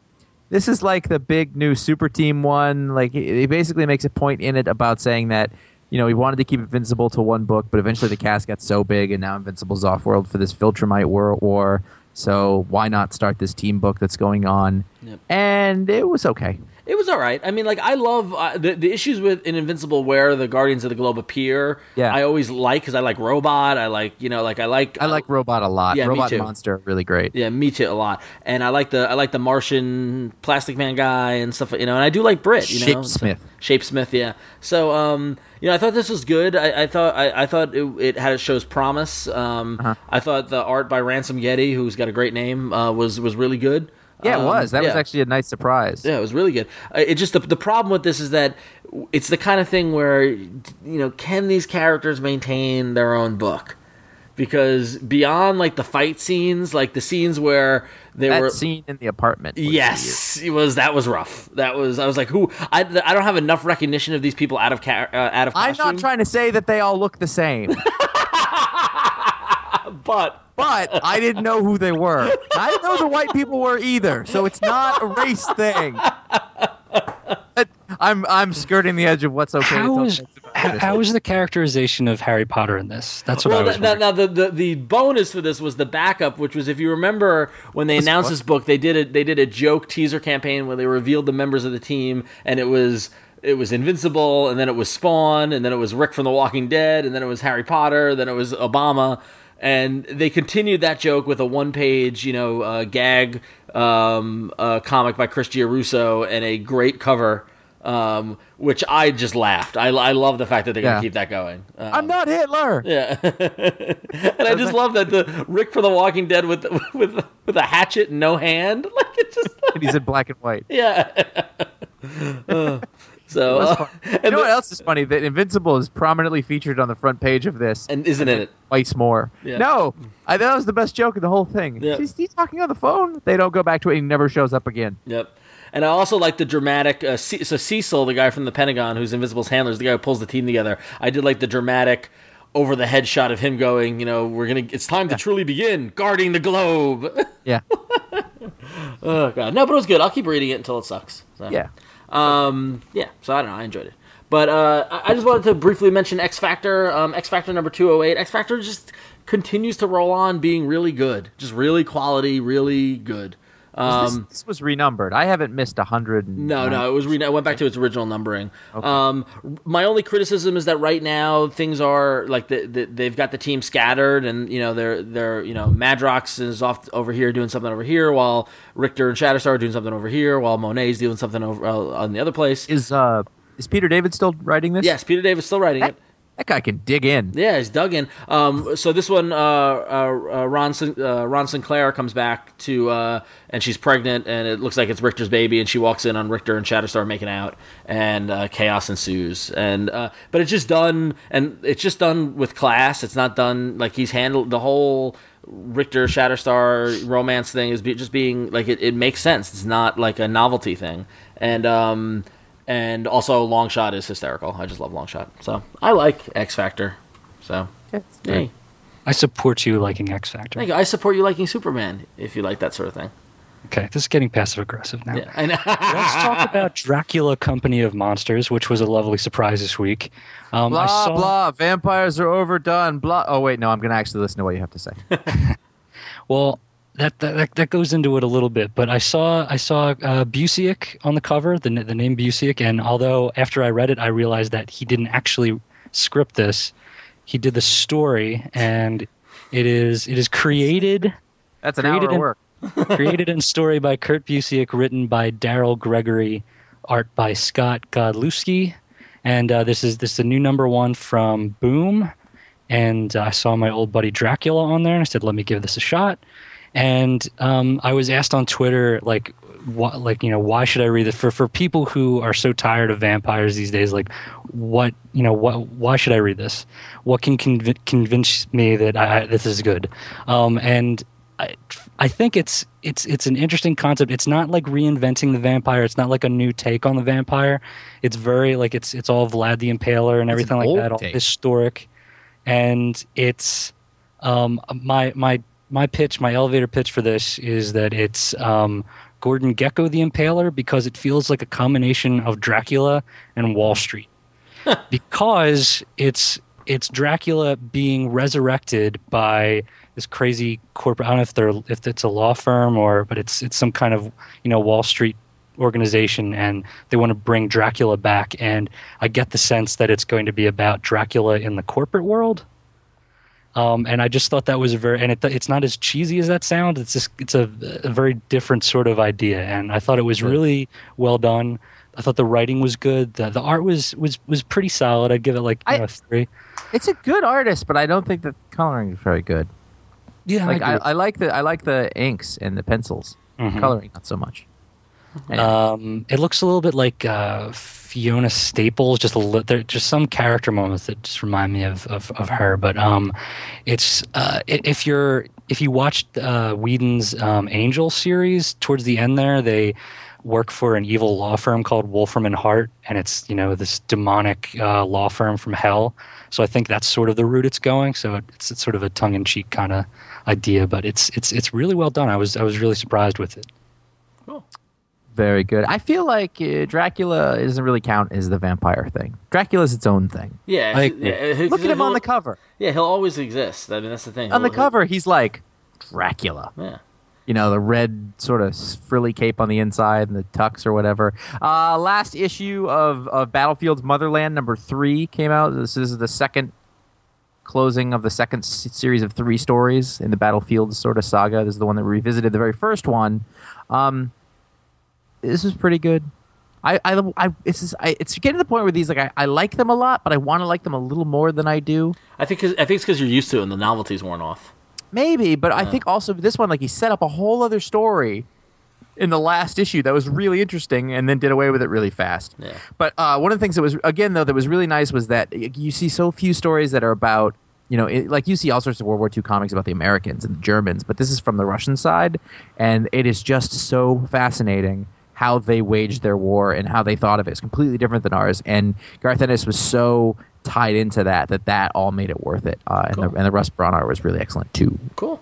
this is like the big new super team one. Like he basically makes a point in it about saying that you know he wanted to keep Invincible to one book, but eventually the cast got so big, and now Invincible's off world for this Viltrumite war. war so why not start this team book that's going on? Yep. And it was okay. It was all right. I mean, like I love uh, the the issues with in Invincible where the Guardians of the Globe appear. Yeah. I always like because I like Robot. I like you know like I like I like Robot a lot. Yeah, me Robot too. Monster really great. yeah me too a lot. And I like the I like the Martian Plastic Man guy and stuff. You know, and I do like Brit. You know, Shapesmith. Shape Smith, yeah. So, um, you know, I thought this was good. I, I thought I, I thought it, it had it shows promise. Um, Uh-huh. I thought the art by Ransom Getty, who's got a great name, uh, was was really good. Yeah, it Um, was. That was yeah. actually a nice surprise. Yeah, it was really good. Uh, It just the, the problem with this is that it's the kind of thing where you know can these characters maintain their own book? Because beyond like the fight scenes, like the scenes where they that were scene in the apartment. was Yes, it was. That was rough. That was. I was like, who? I, I don't have enough recognition of these people out of ca- uh, out of. weird. I'm not trying to say that they all look the same, but but I didn't know who they were. I didn't know the white people were either, so it's not a race thing. I'm I'm skirting the edge of what's okay. to How tell is jokes about how, this. how is the characterization of Harry Potter in this? That's what I well, was. now, now the, the the bonus for this was the backup, which was if you remember when they announced what? this book, they did a they did a joke teaser campaign where they revealed the members of the team, and it was. It was Invincible, and then it was Spawn, and then it was Rick from The Walking Dead, and then it was Harry Potter, then it was Obama, and they continued that joke with a one-page, you know, uh, gag um, uh, comic by Chris Russo and a great cover, um, which I just laughed. I, I love the fact that they're Yeah. gonna keep that going. Um, I'm not Hitler. yeah, and I just love that the Rick from The Walking Dead with with with a hatchet and no hand, like it just And he's in black and white. yeah. Uh, so uh. You know what else is funny? That Invincible is prominently featured on the front page of this. and isn't in it? twice more. Yeah. No, I that was the best joke of the whole thing. Yeah. He's, he's talking on the phone. They don't go back to it. He never shows up again. Yep. And I also like the dramatic. Uh, Ce- so Cecil, the guy from the Pentagon, who's Invincible's handler, is the guy who pulls the team together. I did like the dramatic over the head shot of him going. You know, we're gonna. It's time to truly begin guarding the globe. Yeah, oh god, no, but it was good. I'll keep reading it until it sucks. So. yeah. Um, yeah, so I don't know. I enjoyed it. But uh, I just wanted to briefly mention X Factor. Um, X Factor number two hundred eight. X Factor just continues to roll on, being really good, just really quality, really good. This, Um, this was renumbered. I haven't missed a hundred. no, no, it was. Re- I went back to its original numbering. Um, my only criticism is that right now things are like the, the, they've got the team scattered, and you know they're they're you know Madrox is off over here doing something over here, while Richter and Shatterstar are doing something over here, while Monet's doing something over uh, on the other place. Is uh is Peter David still writing this? Yes, Peter David's still writing it. That guy can dig in. Yeah, he's dug in. Um, so this one, uh, uh, uh, Ron, uh, Rahne Sinclair comes back to, uh, and she's pregnant, and it looks like it's Richter's baby, and she walks in on Richter and Shatterstar making out, and uh, chaos ensues. And but it's just done, and it's just done with class. It's not done like he's handled the whole Richter Shatterstar romance thing is be, just being like it, it makes sense. It's not like a novelty thing, and um, and also Longshot is hysterical. I just love Longshot, so I like X Factor. So hey, I support you liking X Factor. thank you. I support you liking Superman if you like that sort of thing. Okay, this is getting passive aggressive now. Yeah, I know. Let's talk about Dracula Company of Monsters, which was a lovely surprise this week. Um, Blah I saw, blah. Vampires are overdone. Blah. Oh wait, no. I'm gonna actually listen to what you have to say. Well, that, that that goes into it a little bit, but I saw I saw uh, Busiek on the cover, the the name Busiek, and although after I read it, I realized that he didn't actually script this. He did the story, and it is it is created That's an Created hour of in- work. created and story by Kurt Busiek, written by Daryl Gregory, art by Scott Godlewski, and uh, this is this is a new number one from Boom. And I saw my old buddy Dracula on there, and I said, "Let me give this a shot." And um, I was asked on Twitter, like, what, like you know, why should I read this? For for people who are so tired of vampires these days, like, what you know, what why should I read this? What can conv- convince me that I, I, this is good? Um, and I, I think it's it's it's an interesting concept. It's not like reinventing the vampire. It's not like a new take on the vampire. It's very like it's it's all Vlad the Impaler and everything an like that, all take. historic. And it's um, my my my pitch, my elevator pitch for this is that it's um, Gordon Gekko the Impaler because it feels like a combination of Dracula and Wall Street because it's it's Dracula being resurrected by this crazy corporate. I don't know if they're if it's a law firm or, but it's it's some kind of you know Wall Street organization, and they want to bring Dracula back. And I get the sense that it's going to be about Dracula in the corporate world. Um, and I just thought that was a very, and it, it's not as cheesy as that sounds. It's just, it's a, a very different sort of idea, and I thought it was really well done. I thought the writing was good. The, the art was was was pretty solid. I'd give it like you I- know, a three. It's a good artist, but I don't think the coloring is very good. Yeah, Like I, I like the I like the inks and the pencils. Mhm. Coloring not so much. Anyway. Um, it looks a little bit like uh, Fiona Staples. Just a just some character moments that just remind me of of, of her. But um, it's uh, if you're if you watched uh, Whedon's um, Angel series towards the end there, they work for an evil law firm called Wolfram and Hart, and it's you know this demonic uh, law firm from hell. So I think that's sort of the route it's going. So it's, it's sort of a tongue in cheek kind of idea, but it's it's it's really well done. I was I was really surprised with it. Very good. I feel like uh, Dracula doesn't really count as the vampire thing. Dracula's its own thing. Yeah, I he- agree. yeah, he- Look at him on the cover. Yeah, he'll always exist. I mean, that's the thing. On the He'll- cover, he's like Dracula. Yeah. You know, the red sort of frilly cape on the inside and the tux or whatever. Uh, last issue of, of Battlefield's Motherland number three came out. This is the second closing of the second series of three stories in the Battlefield sort of saga. This is the one that revisited the very first one. Um, this is pretty good. I, I, I it's just, I, it's getting to the point where these like I, I like them a lot, but I want to like them a little more than I do. I think 'cause- I think it's because you're used to it and the novelty's worn off. Maybe, but I think also this one, like he set up a whole other story in the last issue that was really interesting, and then did away with it really fast. Yeah. But uh, one of the things that was again though that was really nice was that you see so few stories that are about you know it, like you see all sorts of World War II comics about the Americans and the Germans, but this is from the Russian side, and it is just so fascinating how they waged their war and how they thought of it. It's completely different than ours, and Garth Ennis was so tied into that that that all made it worth it. Uh, and, Cool. the, and the Russ Braun art was really excellent too. Cool.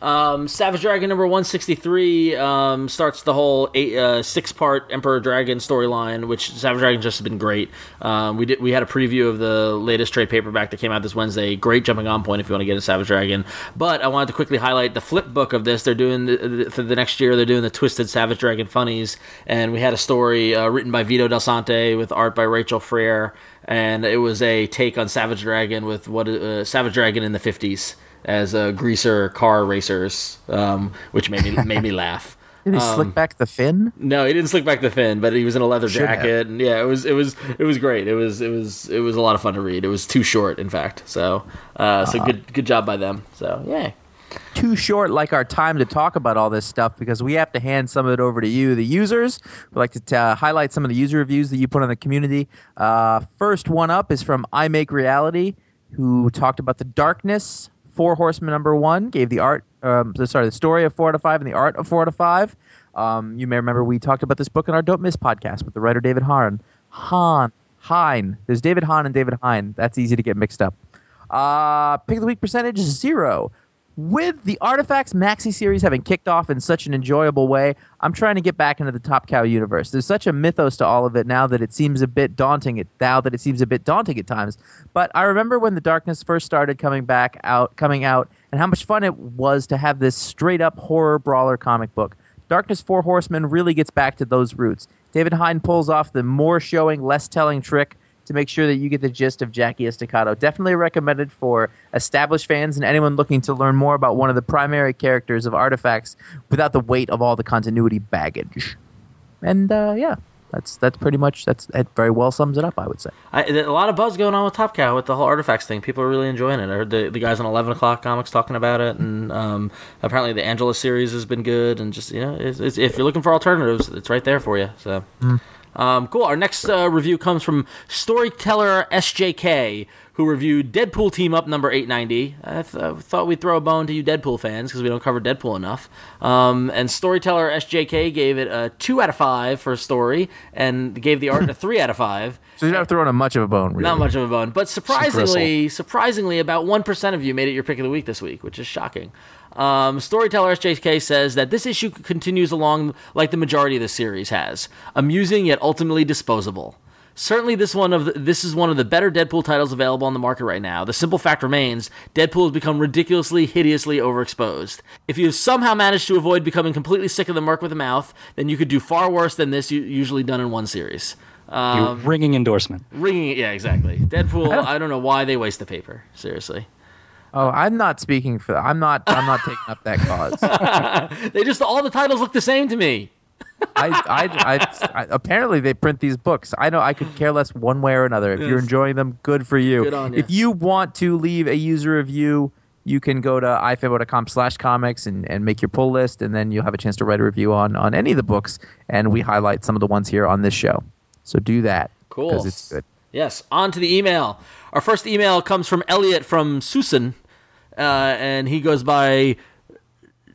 Um, Savage Dragon number 163 um, starts the whole eight, uh, six part Emperor Dragon storyline, which Savage Dragon just has been great. Um, we did we had a preview of the latest trade paperback that came out this Wednesday. Great jumping on point if you want to get a Savage Dragon. But I wanted to quickly highlight the flip book of this. They're doing the, the, for the next year. They're doing the Twisted Savage Dragon funnies, and we had a story uh, written by Vito Delsante with art by Rachel Freire, and it was a take on Savage Dragon with what uh, Savage Dragon in the 50s as uh, greaser car racers, um, which made me made me laugh. Did he Um, slick back the fin? No, he didn't slick back the fin, but he was in a leather Should have. jacket, and yeah, it was it was it was great. It was it was it was a lot of fun to read. It was too short, in fact. So uh, so good good job by them. So yeah, too short like our time to talk about all this stuff because we have to hand some of it over to you, the users. We'd like to t- uh, highlight some of the user reviews that you put on the community. Uh, first one up is from I Make Reality, who talked about the darkness. Four Horsemen number one gave the art, um, sorry, the story of four out of five and the art of four out of five. Um, you may remember we talked about this book in our Don't Miss podcast with the writer David Hahn. Hahn. Hine. There's David Hahn and David Hine. That's easy to get mixed up. Uh, pick of the week percentage zero. With the Artifacts Maxi series having kicked off in such an enjoyable way, I'm trying to get back into the Top Cow universe. There's such a mythos to all of it now that it seems a bit daunting. It now that it seems a bit daunting at times. But I remember when the Darkness first started coming back out, coming out, and how much fun it was to have this straight up horror brawler comic book. Darkness Four Horsemen really gets back to those roots. David Hine pulls off the more showing, less telling trick to make sure that you get the gist of Jackie Estacado. Definitely recommended for established fans and anyone looking to learn more about one of the primary characters of Artifacts without the weight of all the continuity baggage. And uh, yeah, that's that's pretty much that's that very well sums it up. I would say. I, a lot of buzz going on with Top Cow with the whole artifacts thing. People are really enjoying it. I heard the, the guys on Eleven O'clock Comics talking about it, and um, apparently the Angela series has been good. And just you know, it's, it's, if you're looking for alternatives, it's right there for you. So. Um, cool. Our next uh, review comes from Storyteller SJK, who reviewed Deadpool Team Up number 890. I th- thought we'd throw a bone to you Deadpool fans because we don't cover Deadpool enough. Um, and Storyteller SJK gave it a 2 out of 5 for a story and gave the art a 3 out of 5. So you're not throwing a much of a bone. Really. Not much of a bone, but surprisingly, surprisingly, about one percent of you made it your pick of the week this week, which is shocking. Um, Storyteller SJK says that this issue continues along like the majority of the series has, amusing yet ultimately disposable. Certainly, this one of the, this is one of the better Deadpool titles available on the market right now. The simple fact remains: Deadpool has become ridiculously, hideously overexposed. If you have somehow managed to avoid becoming completely sick of the merc with the mouth, then you could do far worse than this. Usually done in one series. Um, ringing endorsement. Ringing yeah, exactly. Deadpool. I don't know why they waste the paper. Seriously, Oh, I'm not speaking for. I'm not. I'm not taking up that cause. they just all the titles look the same to me. I, I, I, I, apparently they print these books. I know I could care less one way or another. If you're enjoying them, good for you. Good ya. If you want to leave a user review, you can go to ifanboy.com slash comics and, and make your pull list, and then you'll have a chance to write a review on, on any of the books, and we highlight some of the ones here on this show. So do that. Cool. Because it's good. Yes, on to the email. Our first email comes from Elliot from Susan, uh, and he goes by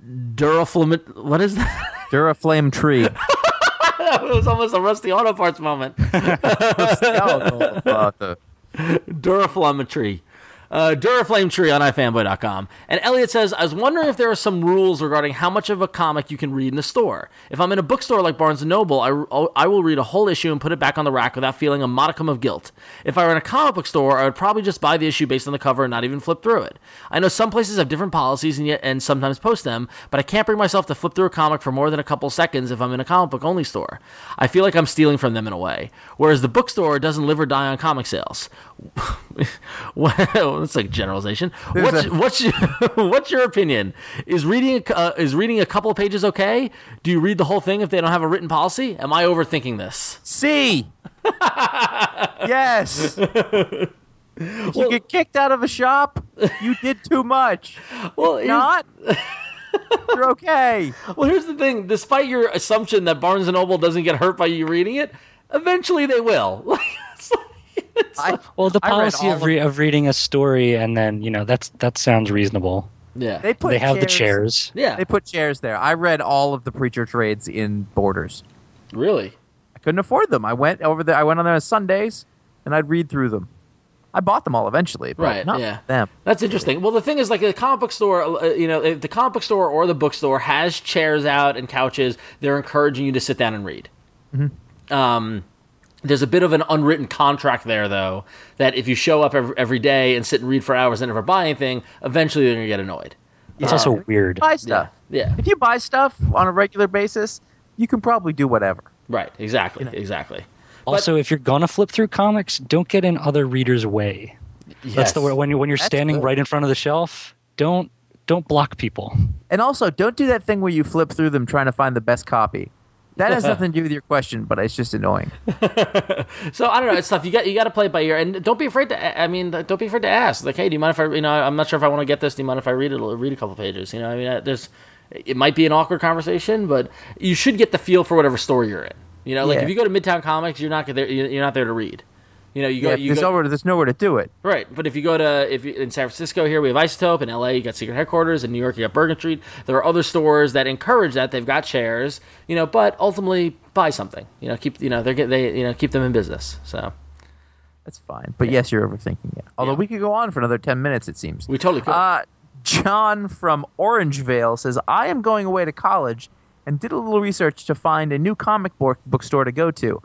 Duraflament. What is that? Duraflame tree. it was almost a Rusty Auto Parts moment. uh, Duraflametry. Uh, Duraflame Tree on ifanboy.com. And Elliot says, I was wondering if there are some rules regarding how much of a comic you can read in the store. If I'm in a bookstore like Barnes & Noble, I, I will read a whole issue and put it back on the rack without feeling a modicum of guilt. If I were in a comic book store, I would probably just buy the issue based on the cover and not even flip through it. I know some places have different policies and yet and sometimes post them, but I can't bring myself to flip through a comic for more than a couple seconds if I'm in a comic book only store. I feel like I'm stealing from them in a way. Whereas the bookstore doesn't live or die on comic sales. well, that's like generalization. What's, a- what's your, what's your opinion? Is reading a, uh, is reading a couple of pages okay? Do you read the whole thing if they don't have a written policy? Am I overthinking this? C. yes. If you get kicked out of a shop, you did too much. Well, here's- Not. You're okay. Well, here's the thing. Despite your assumption that Barnes and Noble doesn't get hurt by you reading it, eventually they will. It's like- it's I, Well, the policy of, re- of reading a story and then you know that's that sounds reasonable. yeah. they put they have the chairs. yeah. They put chairs there. I read all of the preacher trades in Borders. really? I couldn't afford them. I went over there. I went on there on Sundays, and I'd read through them. I bought them all eventually, but Right, not yeah. them. That's interesting. Well, the thing is, like the comic book store, uh, you know, if the comic book store or the bookstore has chairs out and couches, they're encouraging you to sit down and read. Hmm. Um, there's a bit of an unwritten contract there, though, that if you show up every, every day and sit and read for hours and never buy anything, eventually they're gonna get annoyed. It's also weird. Buy stuff. Yeah. If you buy stuff on a regular basis, you can probably do whatever. Right. Exactly. Exactly. Also, if you're gonna flip through comics, don't get in other readers' way. That's the Yes. word when you when you're That's standing good. right in front of the shelf. Don't don't block people. And also, don't do that thing where you flip through them trying to find the best copy. That has nothing to do with your question, but it's just annoying. So I don't know. It's tough. You got you got to play it by ear, and don't be afraid to. I mean, don't be afraid to ask. Like, hey, do you mind if I? You know, I'm not sure if I want to get this. Do you mind if I read it? Read a couple pages. You know, I mean, uh, there's. It might be an awkward conversation, but you should get the feel for whatever store you're in. You know, like Yeah. if you go to Midtown Comics, you're not there. You're not there to read. You know, you go. Yeah, you there's, go nowhere, there's nowhere to do it. Right, but if you go to if you, in San Francisco here we have Isotope, in LA you got Secret Headquarters, in New York you got Bergen Street. There are other stores that encourage that. They've got chairs, you know, but ultimately buy something. You know, keep you know they get they you know keep them in business. So That's fine. But yes, you're overthinking it. Although Yeah. we could go on for another 10 minutes, it seems. we totally could. Uh, John from Orangevale says, I am going away to college and did a little research to find a new comic book bookstore to go to.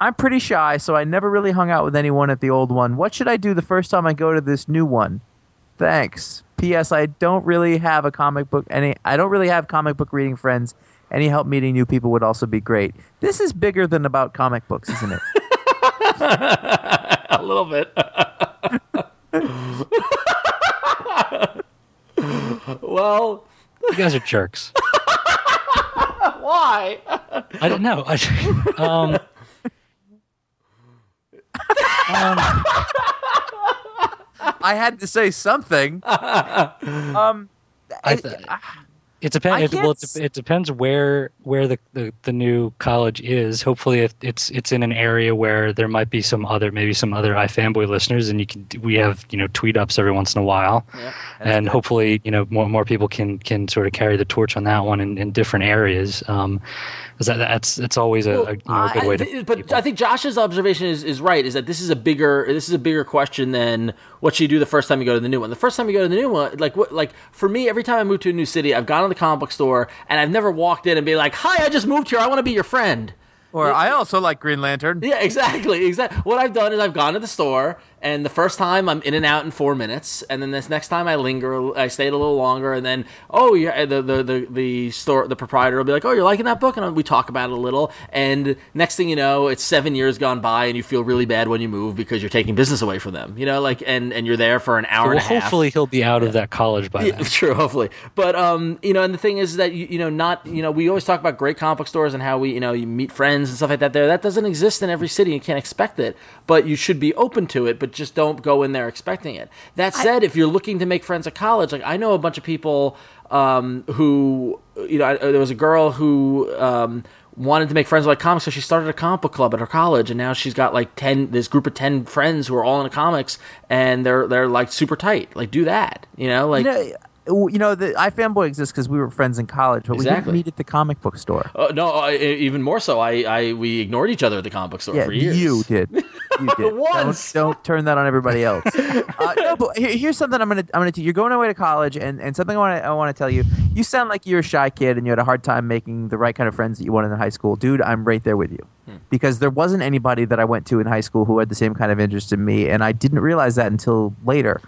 I'm pretty shy, so I never really hung out with anyone at the old one. What should I do the first time I go to this new one? Thanks. P.S. I don't really have a comic book any I don't really have comic book reading friends. Any help meeting new people would also be great. This is bigger than about comic books, isn't it? a little bit. well, You guys are jerks. why? I don't know. I, um, um, I had to say something. um, I it- th- it depends. It, well, it, it depends where where the, the, the new college is. Hopefully, if it's it's in an area where there might be some other maybe some other iFanboy listeners, and you can we have you know tweet ups every once in a while, Yeah. and hopefully you know more more people can can sort of carry the torch on that one in, in different areas. Um, 'cause that, that's that's always a, a, you know, a good way I- to. th- but I think Josh's observation is, is right. Is that this is a bigger this is a bigger question than what should you do the first time you go to the new one. The first time you go to the new one, like what like for me, every time I move to a new city, I've gone to the comic book store and I've never walked in and be like, "Hi, I just moved here. I want to be your friend." or I also like Green Lantern. Yeah, exactly, exactly. What I've done is I've gone to the store, and the first time I'm in and out in four minutes, and then this next time I linger, I stayed a little longer, and then oh yeah, the the the, the store the proprietor will be like, oh, you're liking that book, and we talk about it a little, and next thing you know, it's seven years gone by, and you feel really bad when you move because you're taking business away from them, you know, like and and you're there for an hour well, and a half. hopefully he'll be out of that college by Yeah, then. true, hopefully. But um, you know, and the thing is that you, you know, not you know, we always talk about great comic book stores and how we you know you meet friends and stuff like that. There, that doesn't exist in every city. You can't expect it, but you should be open to it. But just don't go in there expecting it. That said, if you're looking to make friends at college, like I know a bunch of people um, who you know, I, there was a girl who. Um, wanted to make friends with like comics so she started a comic book club at her college and now she's got like 10 this group of 10 friends who are all into comics and they're they're like super tight like do that you know like You know, you know the iFanboy exists because we were friends in college, but Exactly. we didn't meet at the comic book store. Uh, no, I, even more so. I, I we ignored each other at the comic book store yeah, for years. you did. You did. Once. Don't, don't turn that on everybody else. uh, no, but here, here's something I'm gonna I'm gonna. T- you're going away to college, and, and something I want to I want to tell you. You sound like you're a shy kid, and you had a hard time making the right kind of friends that you wanted in high school, dude. I'm right there with you, Hmm. because there wasn't anybody that I went to in high school who had the same kind of interest in me, and I didn't realize that until later.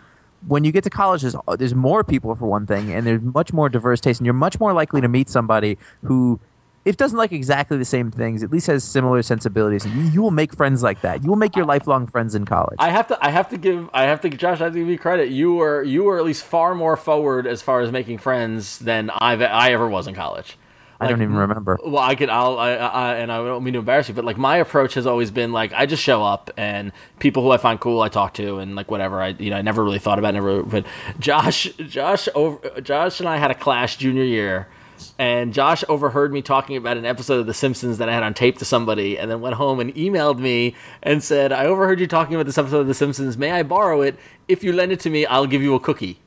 When you get to college, there's, there's more people for one thing, and there's much more diverse taste, and you're much more likely to meet somebody who if doesn't like exactly the same things, at least has similar sensibilities. And you, you will make friends like that. You will make your lifelong friends in college. I have to I have to give I have to Josh I have to give you credit. You were you were at least far more forward as far as making friends than I've I ever was in college. I don't even remember. Well, I could, I'll, I, I, and I don't mean to embarrass you, but like my approach has always been like I just show up and people who I find cool I talk to and like whatever I, you know, I never really thought about it, never. But Josh, Josh, over, Josh and I had a clash junior year, and Josh overheard me talking about an episode of The Simpsons that I had on tape to somebody, and then went home and emailed me and said, "I overheard you talking about this episode of The Simpsons. May I borrow it? If you lend it to me, I'll give you a cookie."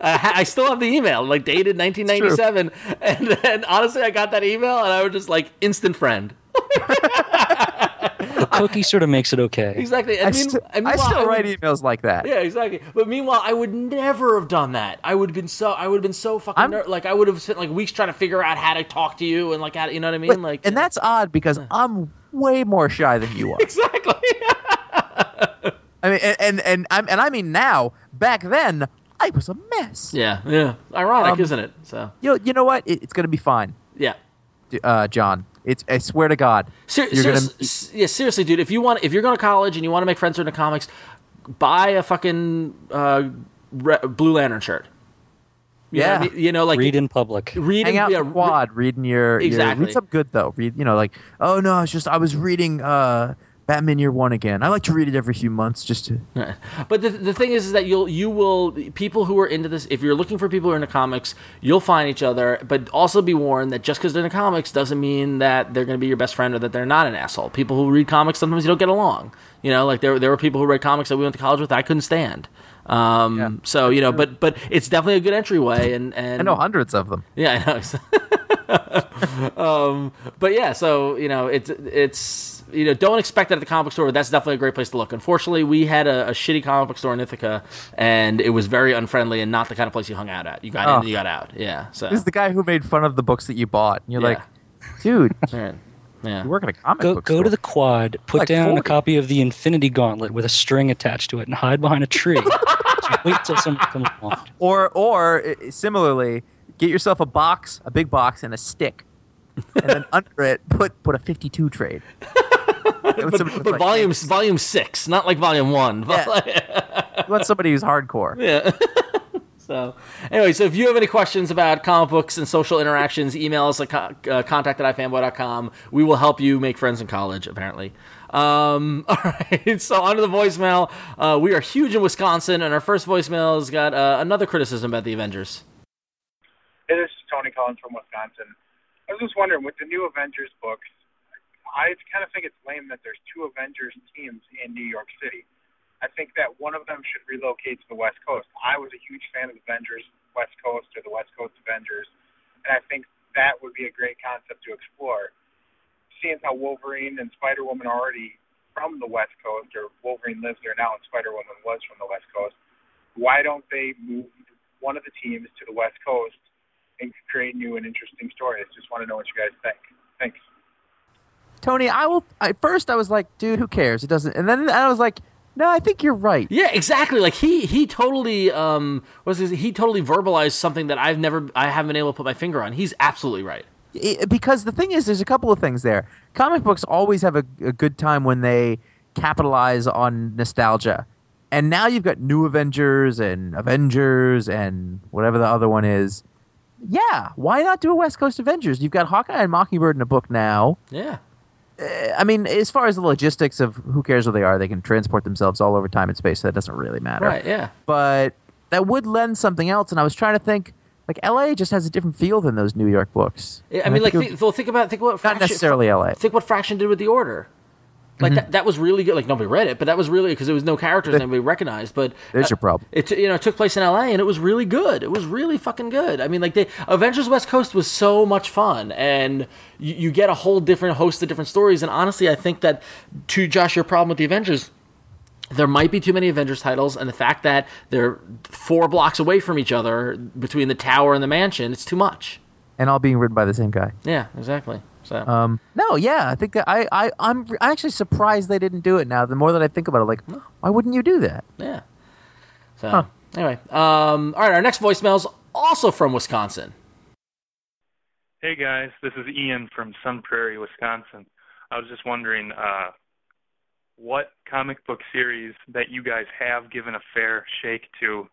Uh, I, I still have the email, like dated 1997, and then honestly, I got that email, and I was just like instant friend. The Cookie sort of makes it okay. exactly. And I, mean- st- and I meanwhile, still would- write emails like that. Yeah, exactly. But meanwhile, I would never have done that. I would have been so. I would have been so fucking ner- like. I would have spent like weeks trying to figure out how to talk to you and like how to, you know what I mean. But- like, and that's odd because I'm way more shy than you are. exactly. I mean, and and and, I'm, and I mean now. Back then, I was a mess. yeah, yeah. Ironic, Um, isn't it? So You know, you know what? It, it's gonna be fine, yeah. uh, John. It's I swear to God, Ser- you're gonna. serious- yeah, seriously, dude. If you want, if you're going to college and you want to make friends who are into comics, buy a fucking uh, re- Blue Lantern shirt. You know, I Yeah. mean? you know, like Read in public. read Hang and- out yeah, in the quad, reading your, your Exactly. read something good though. Read, you know, like oh no, it's just I was reading uh, Batman Year One again. I like to read it every few months just to. But the, the thing is, is that you'll you will people who are into this. If you're looking for people who are into comics, you'll find each other. But also be warned that just because they're into comics doesn't mean that they're going to be your best friend or that they're not an asshole. People who read comics sometimes you don't get along. You know, like there there were people who read comics that we went to college with that I couldn't stand. Um, Yeah. so you know, but but it's definitely a good entryway. And and I know hundreds of them. yeah, I know. um, but yeah, so you know, it's it's you know, don't expect that at the comic book store. That's definitely a great place to look. Unfortunately, we had a, a shitty comic book store in Ithaca, and it was very unfriendly and not the kind of place you hung out at. You got in, Oh. and you got out. Yeah. So This is the guy who made fun of the books that you bought, and you're Yeah. like, dude, Alright. yeah. you work at a comic Go book go store. to the quad, put Like down 40. a copy of the Infinity Gauntlet with a string attached to it, and hide behind a tree. Wait till someone comes along. Or, or similarly, get yourself a box, a big box, and a stick, and then under it put put a 52 trade. But, but volume volume six, not like volume one. Yeah. you want somebody who's hardcore. Yeah. so, anyway, so if you have any questions about comic books and social interactions, email us at co- uh, contact at ifanboy.com. We will help you make friends in college, apparently. Um, all right, so on to the voicemail. Uh, we are huge in Wisconsin, and our first voicemail has got uh, another criticism about the Avengers. Hey, this is Tony Collins from Wisconsin. I was just wondering, with the new Avengers books, I kind of think it's lame that there's two Avengers teams in New York City. I think that one of them should relocate to the West Coast. I was a huge fan of Avengers West Coast or the West Coast Avengers, and I think that would be a great concept to explore. Seeing how Wolverine and Spider Woman are already from the West Coast, or Wolverine lives there now and Spider Woman was from the West Coast, why don't they move one of the teams to the West Coast and create new and interesting stories. Just want to know what you guys think. Thanks. Tony, I will. At first, I was like, dude, who cares? It doesn't. And then I was like, no, I think you're right. Yeah, exactly. Like he he totally um was he totally verbalized something that I've never I haven't been able to put my finger on. He's absolutely right. It- because the thing is, there's a couple of things there. Comic books always have a, a good time when they capitalize on nostalgia. And now you've got New Avengers and Avengers and whatever the other one is. Yeah, why not do a West Coast Avengers? You've got Hawkeye and Mockingbird in a book now. Yeah. I mean, as far as the logistics of who cares who they are, they can transport themselves all over time and space, so that doesn't really matter. Right. Yeah. But that would lend something else. And I was trying to think, like, LA just has a different feel than those New York books. I And mean, like, think it think, well, think about think what Not Fraction, necessarily LA. Think what Fraction did with the Order. Like that, that was really good. Like nobody read it, but that was really because there was no characters There- anybody recognized. But There's uh, your problem. It you know it took place in L.A. and it was really good. It was really fucking good. I mean, like the Avengers West Coast was so much fun, and you, you get a whole different host of different stories. And honestly, I think that to Josh, your problem with the Avengers there might be too many Avengers titles, and the fact that they're four blocks away from each other between the tower and the mansion, it's too much. and all being written by the same guy. Yeah, exactly. So Um, no, yeah, I think that I, I, I'm I'm actually surprised they didn't do it now. The more that I think about it, like, why wouldn't you do that? yeah. So Huh. anyway, um, all right. Our next voicemail is also from Wisconsin. Hey guys, this is Ian from Sun Prairie, Wisconsin. I was just wondering uh, what comic book series that you guys have given a fair shake to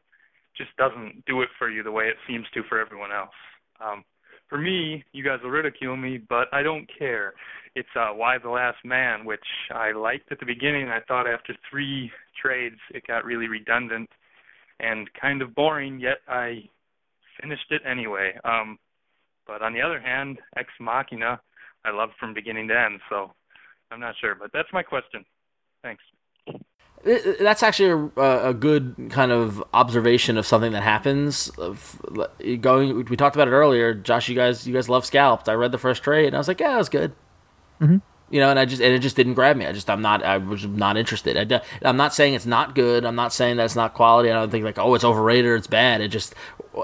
just doesn't do it for you the way it seems to for everyone else. Um, for me, you guys will ridicule me, but I don't care. It's uh, Y the Last Man, which I liked at the beginning. I thought after three trades it got really redundant and kind of boring, yet I finished it anyway. Um, but on the other hand, Ex Machina, I loved from beginning to end. So I'm not sure, but that's my question. Thanks. That's actually a, a good kind of observation of something that happens. Going, we talked about it earlier. Josh, you guys, you guys love Scalped. I read the first trade, and I was like, yeah, that was good. Mm-hmm. You know, and I just and it just didn't grab me. I just I'm not I was not interested. I'm not saying it's not good. I'm not saying that it's not quality. I don't think like oh it's overrated or it's bad. It just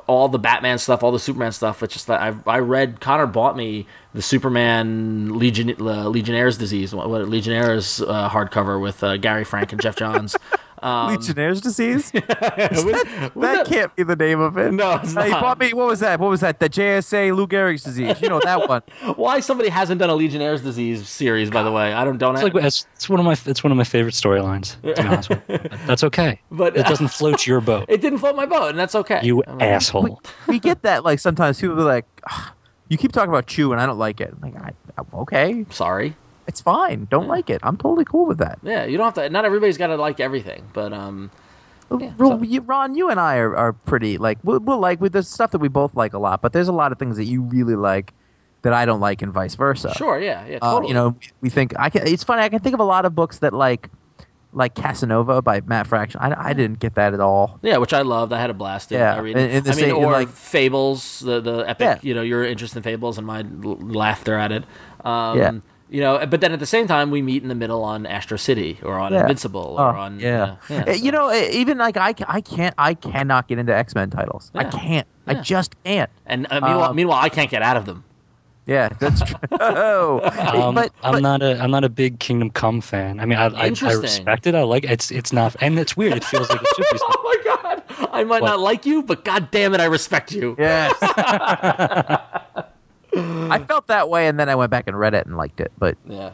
all the Batman stuff, all the Superman stuff. It's just that I I read Conor bought me the Superman Legion uh, Legionnaire's disease, what, what Legionnaire's uh, hardcover with uh, Gary Frank and Geoff Johns. Um, Legionnaire's disease. that, that can't be the name of it. No, it's Uh, He not. bought me. What was that? What was that? The JSA Lou Gehrig's disease. You know that one. Why somebody hasn't done a Legionnaire's disease series? By the way, I don't don't. It's like it's, it's one of my it's one of my favorite storylines. To be honest with you. That's okay. But- it doesn't float your boat. it didn't float my boat, and that's okay. You I mean, asshole. we get that. Like sometimes people be like, "Ugh, "You keep talking about Chew, and I don't like it." I'm like, I, okay, Sorry. It's fine. Don't like it. I'm totally cool with that. Yeah, you don't have to. Not everybody's got to like everything, but um, Yeah, Ron, so- you, Ron, you and I are, are pretty like we'll, we'll like with the stuff that we both like a lot, but there's a lot of things that you really like that I don't like, and vice versa. sure, yeah, yeah, Uh, totally. you know, we think I can. It's funny. I can think of a lot of books that like, like Casanova by Matt Fraction. I, I didn't get that at all. yeah, which I loved. I had a blast. In, Yeah, I, read the I mean, same- or like- Fables, the the epic. Yeah. You know, your interest in Fables and my l- laughter at it. Um, Yeah. You know, but then at the same time, we meet in the middle on Astro City or on Yeah. Invincible Oh, or on yeah. yeah, Uh, so- You know, uh, even like I, I can't, I cannot get into X Men titles. I can't. I just can't. And uh, meanwhile, Um, meanwhile, I can't get out of them. Yeah, that's true. Oh, Um, but, I'm not a I'm not a big Kingdom Come fan. I mean, I, I, I respect it. I like it. It's it's not, and it's weird. It feels like it should be. Oh my god! I might What? not like you, but god damn it, I respect you. Yes. I felt that way, and then I went back and read it and liked it. But Yeah.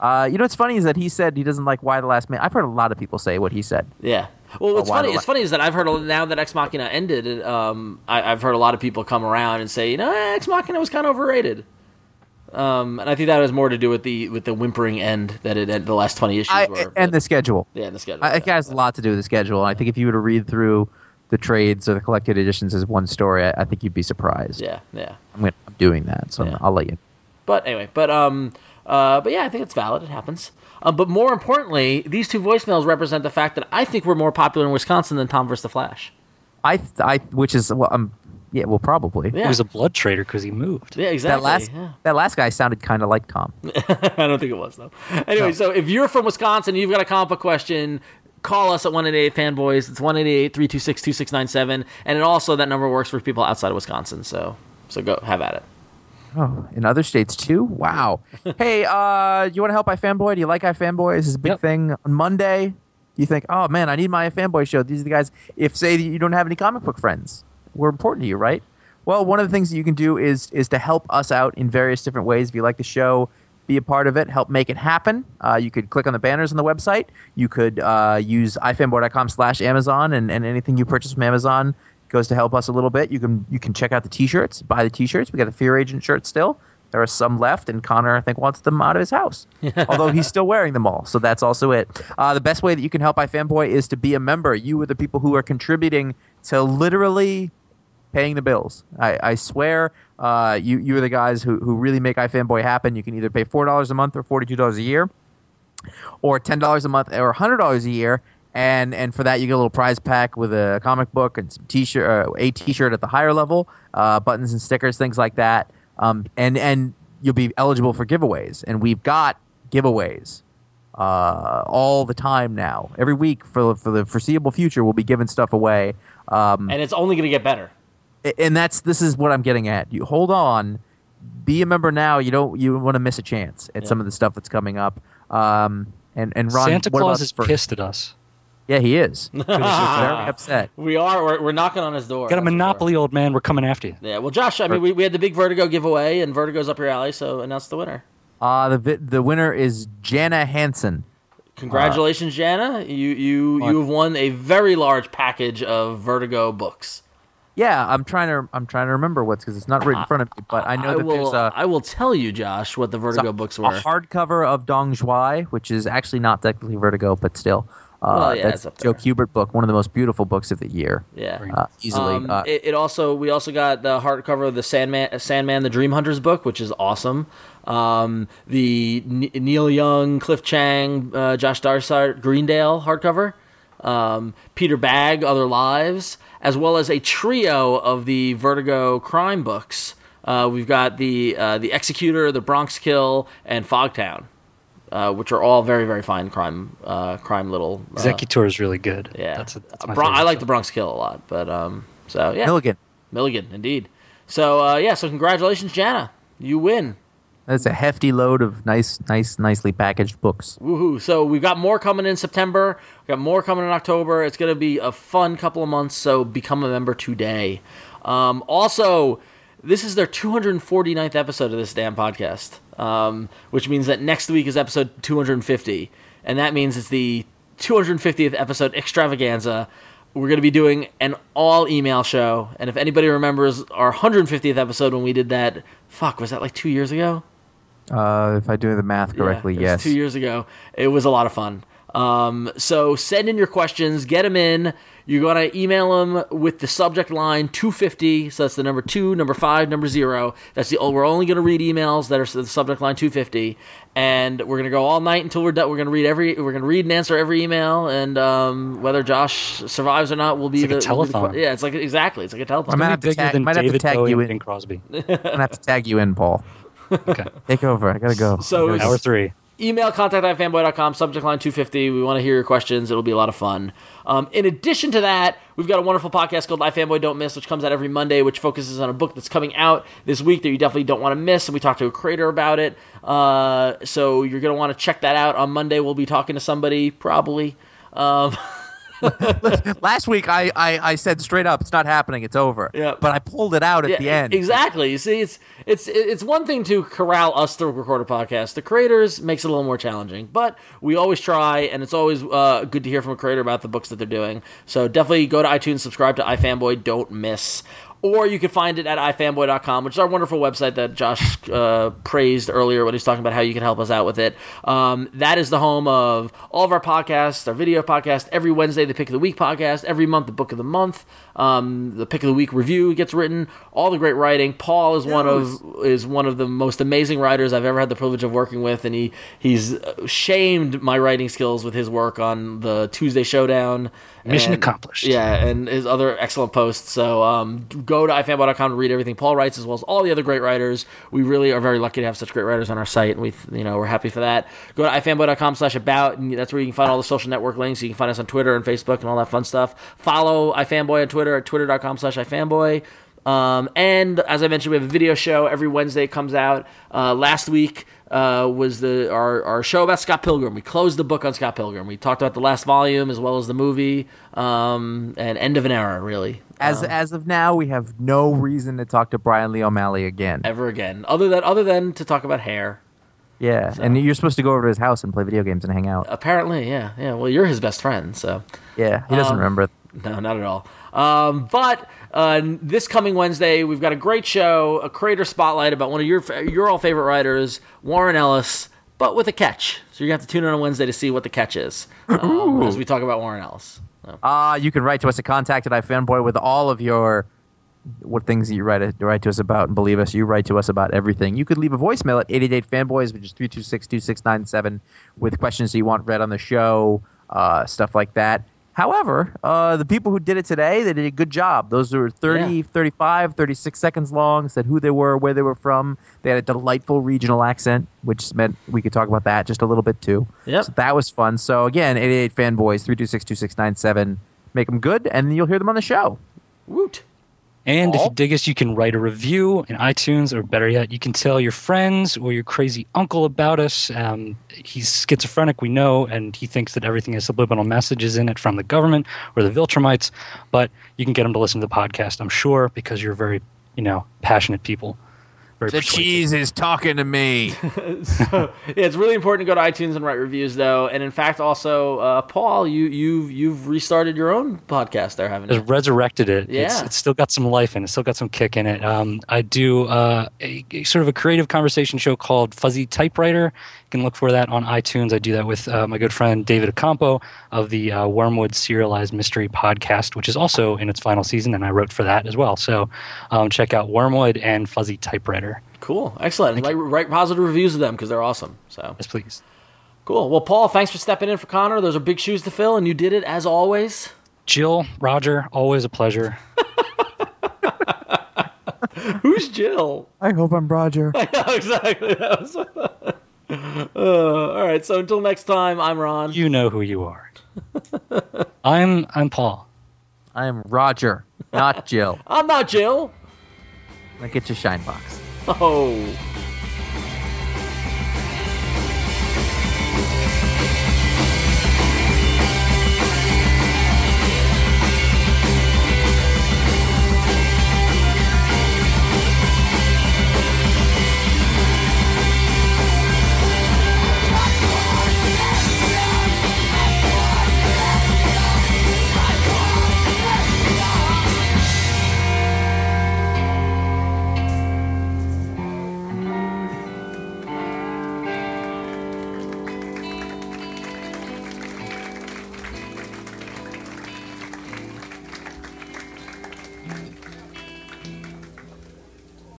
uh, you know, what's funny is that he said he doesn't like Y the Last Man. I've heard a lot of people say what he said. Yeah. Well, what's funny? It's funny is that I've heard a- now that Ex Machina ended. Um, I, I've heard a lot of people come around and say, you know, Ex Machina was kind of overrated. Um, and I think that has more to do with the with the whimpering end that it the last twenty issues I, were. and but- the schedule. yeah, and the schedule. I, it yeah. has a lot to do with the schedule. I think if you were to read through the trades or the collected editions as one story, I, I think you'd be surprised. yeah, yeah. I'm, gonna, I'm doing that, so Yeah. I'll let you. But anyway, but um, uh, but yeah, I think it's valid. It happens. Um, but more importantly, these two voicemails represent the fact that I think we're more popular in Wisconsin than Tom vs. the Flash. I, th- I, which is well, um, yeah, well, probably. Yeah. He was a blood trader because he moved. Yeah, exactly. That last, yeah. that last guy sounded kind of like Tom. I don't think it was though. Anyway, so if you're from Wisconsin, you've got a comic book question. Call us at 188 fanboys. It's 188 326 2697. And it also, that number works for people outside of Wisconsin. So so go, have at it. Oh, in other states too? Wow. hey, uh, you want to help iFanboy? Do you like iFanboy? This is a big Yep. thing on Monday. You think, oh man, I need my iFanboy show. These are the guys. If say that you don't have any comic book friends, we're important to you, right? Well, one of the things that you can do is is to help us out in various different ways. If you like the show, be a part of it, help make it happen. Uh, you could click on the banners on the website. You could uh, use ifanboy.com slash Amazon, and, and anything you purchase from Amazon goes to help us a little bit. You can you can check out the t-shirts, buy the t-shirts. We got the Fear Agent shirt still. There are some left, and Conor I think wants them out of his house, although he's still wearing them all. So that's also it. Uh, the best way that you can help iFanboy is to be a member. You are the people who are contributing to literally paying the bills. I, I swear, uh, you you are the guys who, who really make iFanboy happen. You can either pay four dollars a month or forty two dollars a year, or ten dollars a month or hundred dollars a year. And and for that you get a little prize pack with a comic book and some t-shirt, uh, a t-shirt at the higher level, uh, buttons and stickers, things like that. Um, and and you'll be eligible for giveaways. And we've got giveaways uh, all the time now. Every week for for the foreseeable future, we'll be giving stuff away. Um, And it's only going to get better. And that's this is what I'm getting at. You hold on, be a member now. You don't you want to miss a chance at Yeah. some of the stuff that's coming up. Um, and and Ron, Santa what Claus about is for- pissed at us. Yeah, he is. Very upset. We are. We're, we're knocking on his door. Got a that's sure. monopoly, old man. We're coming after you. Yeah. Well, Josh, I mean, we, we had the big Vertigo giveaway, and Vertigo's up your alley, so announce the winner. Uh, the the winner is Jana Hansen. Congratulations, Jana. You you you have won a very large package of Vertigo books. Yeah, I'm trying to I'm trying to remember what's because it's not right in front of me, but I know I that will. there's a, I will tell you, Josh, what the Vertigo a, books a hardcover of Dong Xoai, which is actually not technically Vertigo, but still. Uh, Well, yeah, that's Joe. Kubert book, one of the most beautiful books of the year, yeah. uh, easily. Um, uh, it, it also we also got the hardcover of the Sandman Sandman the Dream Hunters book, which is awesome. Um, the N- Neil Young, Cliff Chiang, uh, Josh Dysart, Greendale hardcover. Um, Peter Bagge, Other Lives, as well as a trio of the Vertigo crime books. Uh, we've got the uh, the Executor, the Bronx Kill, and Fogtown, uh, which are all very very fine crime uh, crime little. Uh, Executor is really good. yeah, that's, a, that's my Bron- I favorite like the. Bronx Kill a lot, but um, so yeah, Milligan. Milligan, indeed. So uh, yeah, so congratulations, Jana, you win. That's a hefty load of nice, nice, nicely packaged books. Woohoo! So we've got more coming in September. We've got more coming in October. It's going to be a fun couple of months. So become a member today. Um, also, this is their 249th episode of this damn podcast, um, which means that next week is episode 250, and that means it's the 250th episode extravaganza. We're going to be doing an all email show, and if anybody remembers our 150th episode when we did that, fuck, was that like two years ago? Uh, if I do the math correctly, Yeah, it was yes. Two years ago. It was a lot of fun. Um, so send in your questions, get them in. You're going to email them with the subject line 250. So that's the number two, number five, number zero. That's the we're only going to read emails that are the subject line 250, and we're going to go all night until we're done. We're going to read every. We're going to read and answer every email, and um, whether Josh survives or not will be It's like the a will be the telethon. yeah, it's like exactly. It's like a telephone. I might have to tag, might have to David tag Bowie you and in. Crosby. I'm have to tag you in, Paul. Okay, Take over. I gotta go. So I gotta hour three. email contact at fanboy.com subject line 250 we want to hear your questions. It'll be a lot of fun. Um, in addition to that we've got a wonderful podcast called Life Fanboy don't miss which comes out every monday which focuses on a book that's coming out this week that you definitely don't want to miss and we talked to a creator about it. Uh, so you're going to want to check that out. On monday we'll be talking to somebody probably. Um, Last week, I, I, I said straight up, it's not happening. It's over. Yeah. But I pulled it out at Yeah, the end. Exactly. You see, it's it's it's one thing to corral us to record a podcast. The creators makes it a little more challenging, but we always try, and it's always uh, good to hear from a creator about the books that they're doing. So definitely go to iTunes, subscribe to iFanboy, don't miss. Or you can find it at ifanboy.com, which is our wonderful website that Josh uh, praised earlier when he was talking about how you can help us out with it. Um, that is the home of all of our podcasts, our video podcast, every Wednesday, the Pick of the Week podcast, every month, the Book of the Month, um, the Pick of the Week review gets written, all the great writing. Paul is one of is one of the most amazing writers I've ever had the privilege of working with, and he he's shamed my writing skills with his work on the Tuesday Showdown. Mission and- accomplished. Yeah, and his other excellent posts. So um, go to ifanboy.com to read everything Paul writes, as well as all the other great writers. We really are very lucky to have such great writers on our site, and we, you know, we're happy for that. Go to ifanboy.com slash about, and that's where you can find all the social network links. You can find us on Twitter and Facebook and all that fun stuff. Follow ifanboy on Twitter at twitter.com slash ifanboy. Um, and as I mentioned, we have a video show every Wednesday. It comes out. Uh, last week uh, was the our, our show about Scott Pilgrim. We closed the book on Scott Pilgrim. We talked about the last volume as well as the movie um, and end of an era, really. as as of now, we have no reason to talk to Brian Lee O'Malley again. Ever again, other than other than to talk about hair. Yeah, and you're supposed to go over to his house and play video games and hang out. Apparently, yeah, yeah. Well, you're his best friend, so Yeah, he doesn't Um, remember. No, not at all. Um, but uh, this coming Wednesday, we've got a great show, a creator spotlight about one of your your all favorite writers, Warren Ellis, but with a catch. So you have to tune in on Wednesday to see what the catch is um, as we talk about Warren Ellis. So, Uh, you can write to us at contact at ifanboy with all of your what things that you write, write to us about and believe us, you write to us about everything. You could leave a voicemail at 888 fanboys, which is 326 2697, with questions that you want read on the show, uh, stuff like that. However, uh, the people who did it today, they did a good job. Those were 30, Yeah. 35, 36 seconds long, said who they were, where they were from. They had a delightful regional accent, which meant we could talk about that just a little bit too. Yep. So that was fun. So again, 88 fanboys, 326 2697. Make them good, and you'll hear them on the show. woot. And if you dig us, you can write a review in iTunes, or better yet, you can tell your friends or your crazy uncle about us. Um, he's schizophrenic, we know, and he thinks that everything has subliminal messages in it from the government or the Viltrumites. But you can get him to listen to the podcast, I'm sure, because you're very, you know, passionate people. Very cheese is talking to me. so yeah, it's really important to go to iTunes and write reviews, though. And in fact, also, uh, Paul, you you've you've restarted your own podcast there, haven't you? has resurrected it. It's, Yeah. it's still got some life in it. It's still got some kick in it. Um, I do uh, a, a sort of a creative conversation show called Fuzzy Typewriter. You can look for that on iTunes. I do that with uh, my good friend David Accampo of the uh, Wormwood Serialized Mystery Podcast, which is also in its final season, and I wrote for that as well. So um, check out Wormwood and Fuzzy Typewriter. Cool, excellent. Write, write positive reviews of them because they're awesome. So Yes, please. cool. Well, Paul, thanks for stepping in for Conor. Those are big shoes to fill, and you did it as always. Jill, Roger, always a pleasure. Who's Jill? I hope I'm Roger. I know exactly. That was, uh, all right. So until next time, I'm Ron. You know who you are. I'm I'm Paul. I am Roger, not Jill. I'm not Jill. Now get your shine box. Oh.